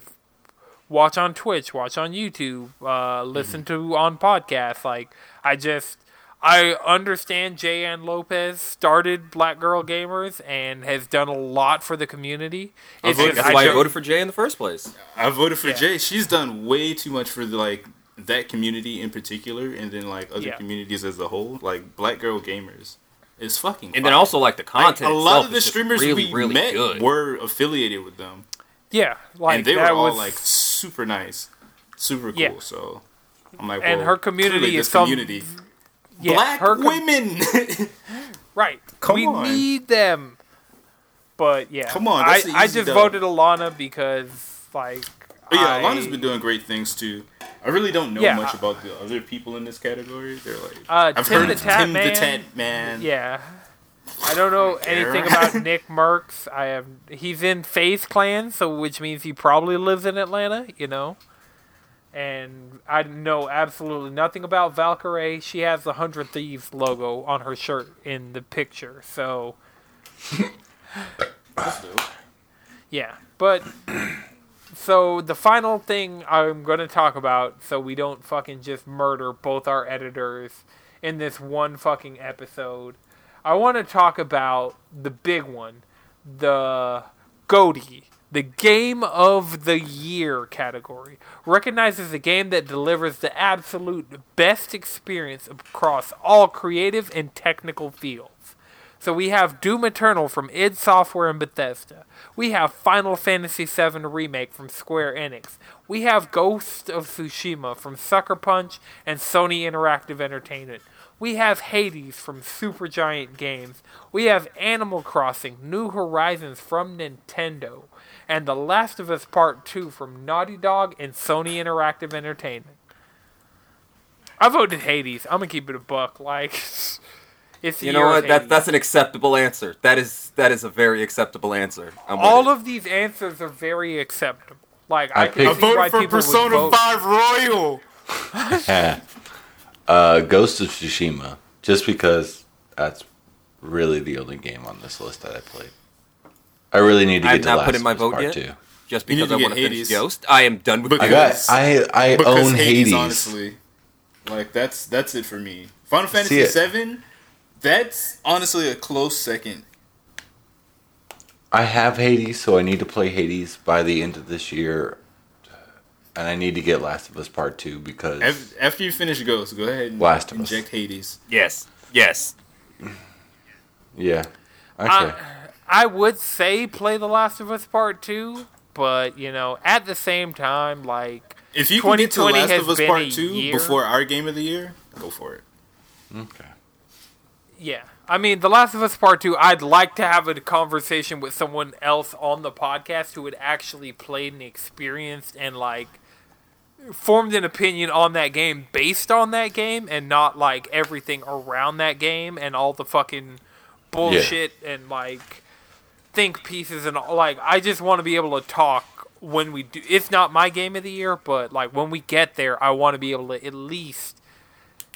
watch on Twitch, watch on YouTube, uh, listen to on podcasts. Like I just I understand Jay Ann Lopez started Black Girl Gamers and has done a lot for the community. It's voted- just- That's I why I voted for Jay in the first place. I voted for Yeah. Jay. She's done way too much for the, like that community in particular, and then like other Yeah. communities as a whole. Like Black Girl Gamers is fucking. And then also like the Like, content. a lot of the streamers really, we really met good. were affiliated with them, yeah, like and they were all was, like super nice, super cool. Yeah. So I'm like, And her community is this some- community. yeah, Black her com- women. right. Come we on. need them. But yeah, Come on, I, I just dub. voted Alana because like But yeah, I- Alana's been doing great things too. I really don't know Yeah, much about the other people in this category. They're like, Uh, I've Tim heard the of Tat Tim the Man. Tat Man. Yeah. I don't know anything about NickMercs. I have he's in FaZe Clan, so which means he probably lives in Atlanta, you know. And I know absolutely nothing about Valkyrae. She has the Hundred Thieves logo on her shirt in the picture, so yeah. But so the final thing I'm going to talk about, so we don't fucking just murder both our editors in this one fucking episode, I want to talk about the big one, the GOTY, the Game of the Year category. Recognizes a game that delivers the absolute best experience across all creative and technical fields. So we have Doom Eternal from id Software and Bethesda. We have Final Fantasy VII Remake from Square Enix. We have Ghost of Tsushima from Sucker Punch and Sony Interactive Entertainment. We have Hades from Supergiant Games. We have Animal Crossing New Horizons from Nintendo. And The Last of Us Part 2 from Naughty Dog and Sony Interactive Entertainment. I voted Hades. I'm gonna keep it a buck. Like, it's the You know what? That, that's an acceptable answer. That is that is a very acceptable answer. I'm all of these answers are very acceptable. Like I, I can picked- see I why for people would Persona vote. 5 Royal. uh, Ghost of Tsushima, just because that's really the only game on this list that I played. I really need to I get have to not Last put in my vote Part yet. Two. just You need because to I want to finish Hades. Ghost. I am done with Because- I got. Ghost. I I Because own Hades, Hades. honestly, like that's that's it for me. Final Fantasy it. Seven, that's honestly a close second. I have Hades, so I need to play Hades by the end of this year, and I need to get Last of Us Part Two because Af- After you finish Ghost, go ahead and Last of Us. inject Hades. Yes. Yes. yeah. Okay. I, I would say play The Last of Us Part Two, but you know, at the same time, like If you can get to Last of Us Part Two year. before our game of the year, go for it. okay. Yeah. I mean, The Last of Us Part Two. I'd like to have a conversation with someone else on the podcast who had actually played and experienced and like formed an opinion on that game based on that game and not like everything around that game and all the fucking bullshit and like think pieces and all like I just want to be able to talk when we do it's not my game of the year but like when we get there I want to be able to at least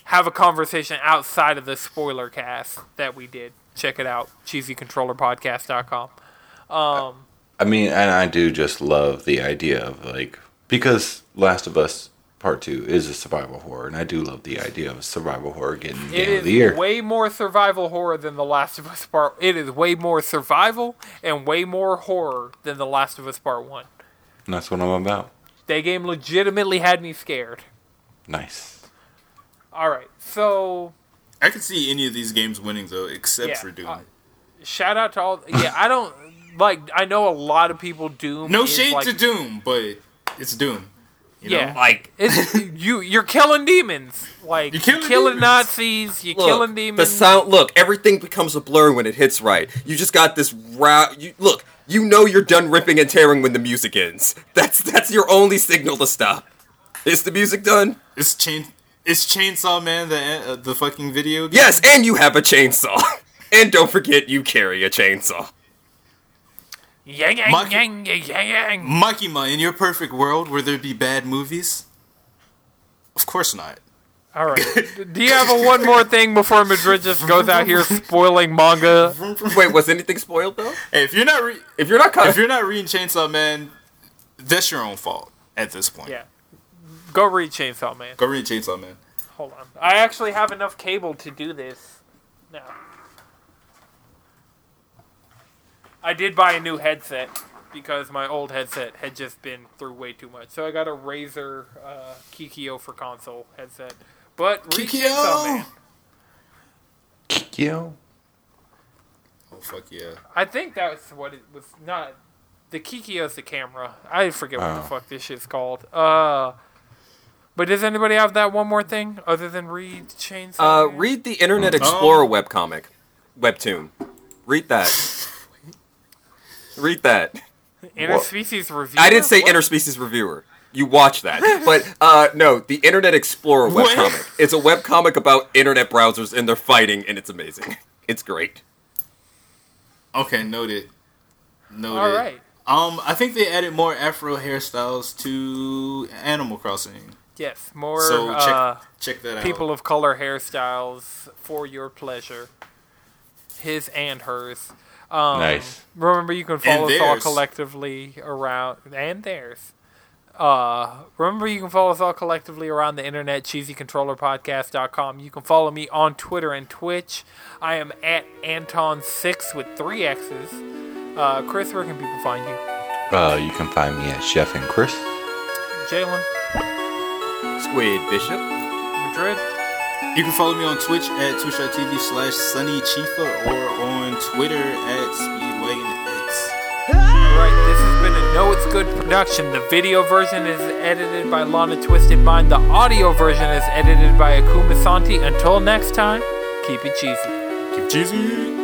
have a conversation outside of the spoiler cast that we did check it out cheesycontrollerpodcast.com um I mean, and I do just love the idea of like because Last of Us Part Two is a survival horror, and I do love the idea of a survival horror getting game of the year. way more survival horror than The Last of Us Part. It is way more survival and way more horror than The Last of Us Part One. and that's what I'm about. That game legitimately had me scared. Nice. All right, so I could see any of these games winning though, except Yeah, for Doom. uh, Shout out to all. Yeah, I don't like. I know a lot of people Doom. no is, shade like, to Doom, but it's Doom. You Yeah. know? Like, It's, you you're killing demons. Like You're you're killing killing, demons. Nazis. You're look, killing the demons. sound. Look, everything becomes a blur when it hits right. You just got this row. You look. You know you're done ripping and tearing when the music ends. That's that's your only signal to stop. Is the music done? It's chain. It's Chainsaw Man, the uh, the fucking video game. Yes, and you have a chainsaw. And don't forget you carry a chainsaw. Yang yang Monkey- yang yang yang. yang. Makima, in your perfect world, where there be bad movies? Of course not. All right. Do you have a one more thing before Madrid just goes out here spoiling manga? Wait, was anything spoiled though? Hey, if you're not re- If you're not caught, if you're not reading Chainsaw Man, that's your own fault at this point. Yeah. Go read Chainsaw Man. Go read Chainsaw Man. Hold on. I actually have enough cable to do this now. I did buy a new headset because my old headset had just been through way too much. So I got a Razer uh, Kikyo for console headset. But read Kikyo! Chainsaw Man. Yo. Oh fuck yeah! I think that was what it was. Not the Kiyo's the camera. I forget what Oh. the fuck this shit's called. Uh, but does anybody have that one more thing other than read Chainsaw? uh, read the Internet Explorer webcomic, webtoon. Read that. read that. Interspecies review. I didn't say interspecies reviewer. You watch that, but uh, no, the Internet Explorer What? webcomic. It's a webcomic about internet browsers and they're fighting, and it's amazing. It's great. Okay, noted. Noted. All right. Um, I think they added more Afro hairstyles to Animal Crossing. Yes, more So check uh, check that out. people of color hairstyles for your pleasure. His and hers. Um, Nice. Remember, you can follow us all collectively around and theirs. Uh, remember, you can follow us all collectively around the internet, cheesycontrollerpodcast.com. You can follow me on Twitter and Twitch. I am at Anton6 with three X's. Uh, Chris, where can people find you? Uh, you can find me at Chef and Chris. Jalen, Squid Bishop. Madrid. You can follow me on Twitch at twitch.tv slash sunnychifa or on Twitter at speedwagonx. Alright, this has been a No It's Good production. The video version is edited by Lana Twisted Mind. The audio version is edited by Akuma Santi. Until next time, keep it cheesy. Keep cheesy.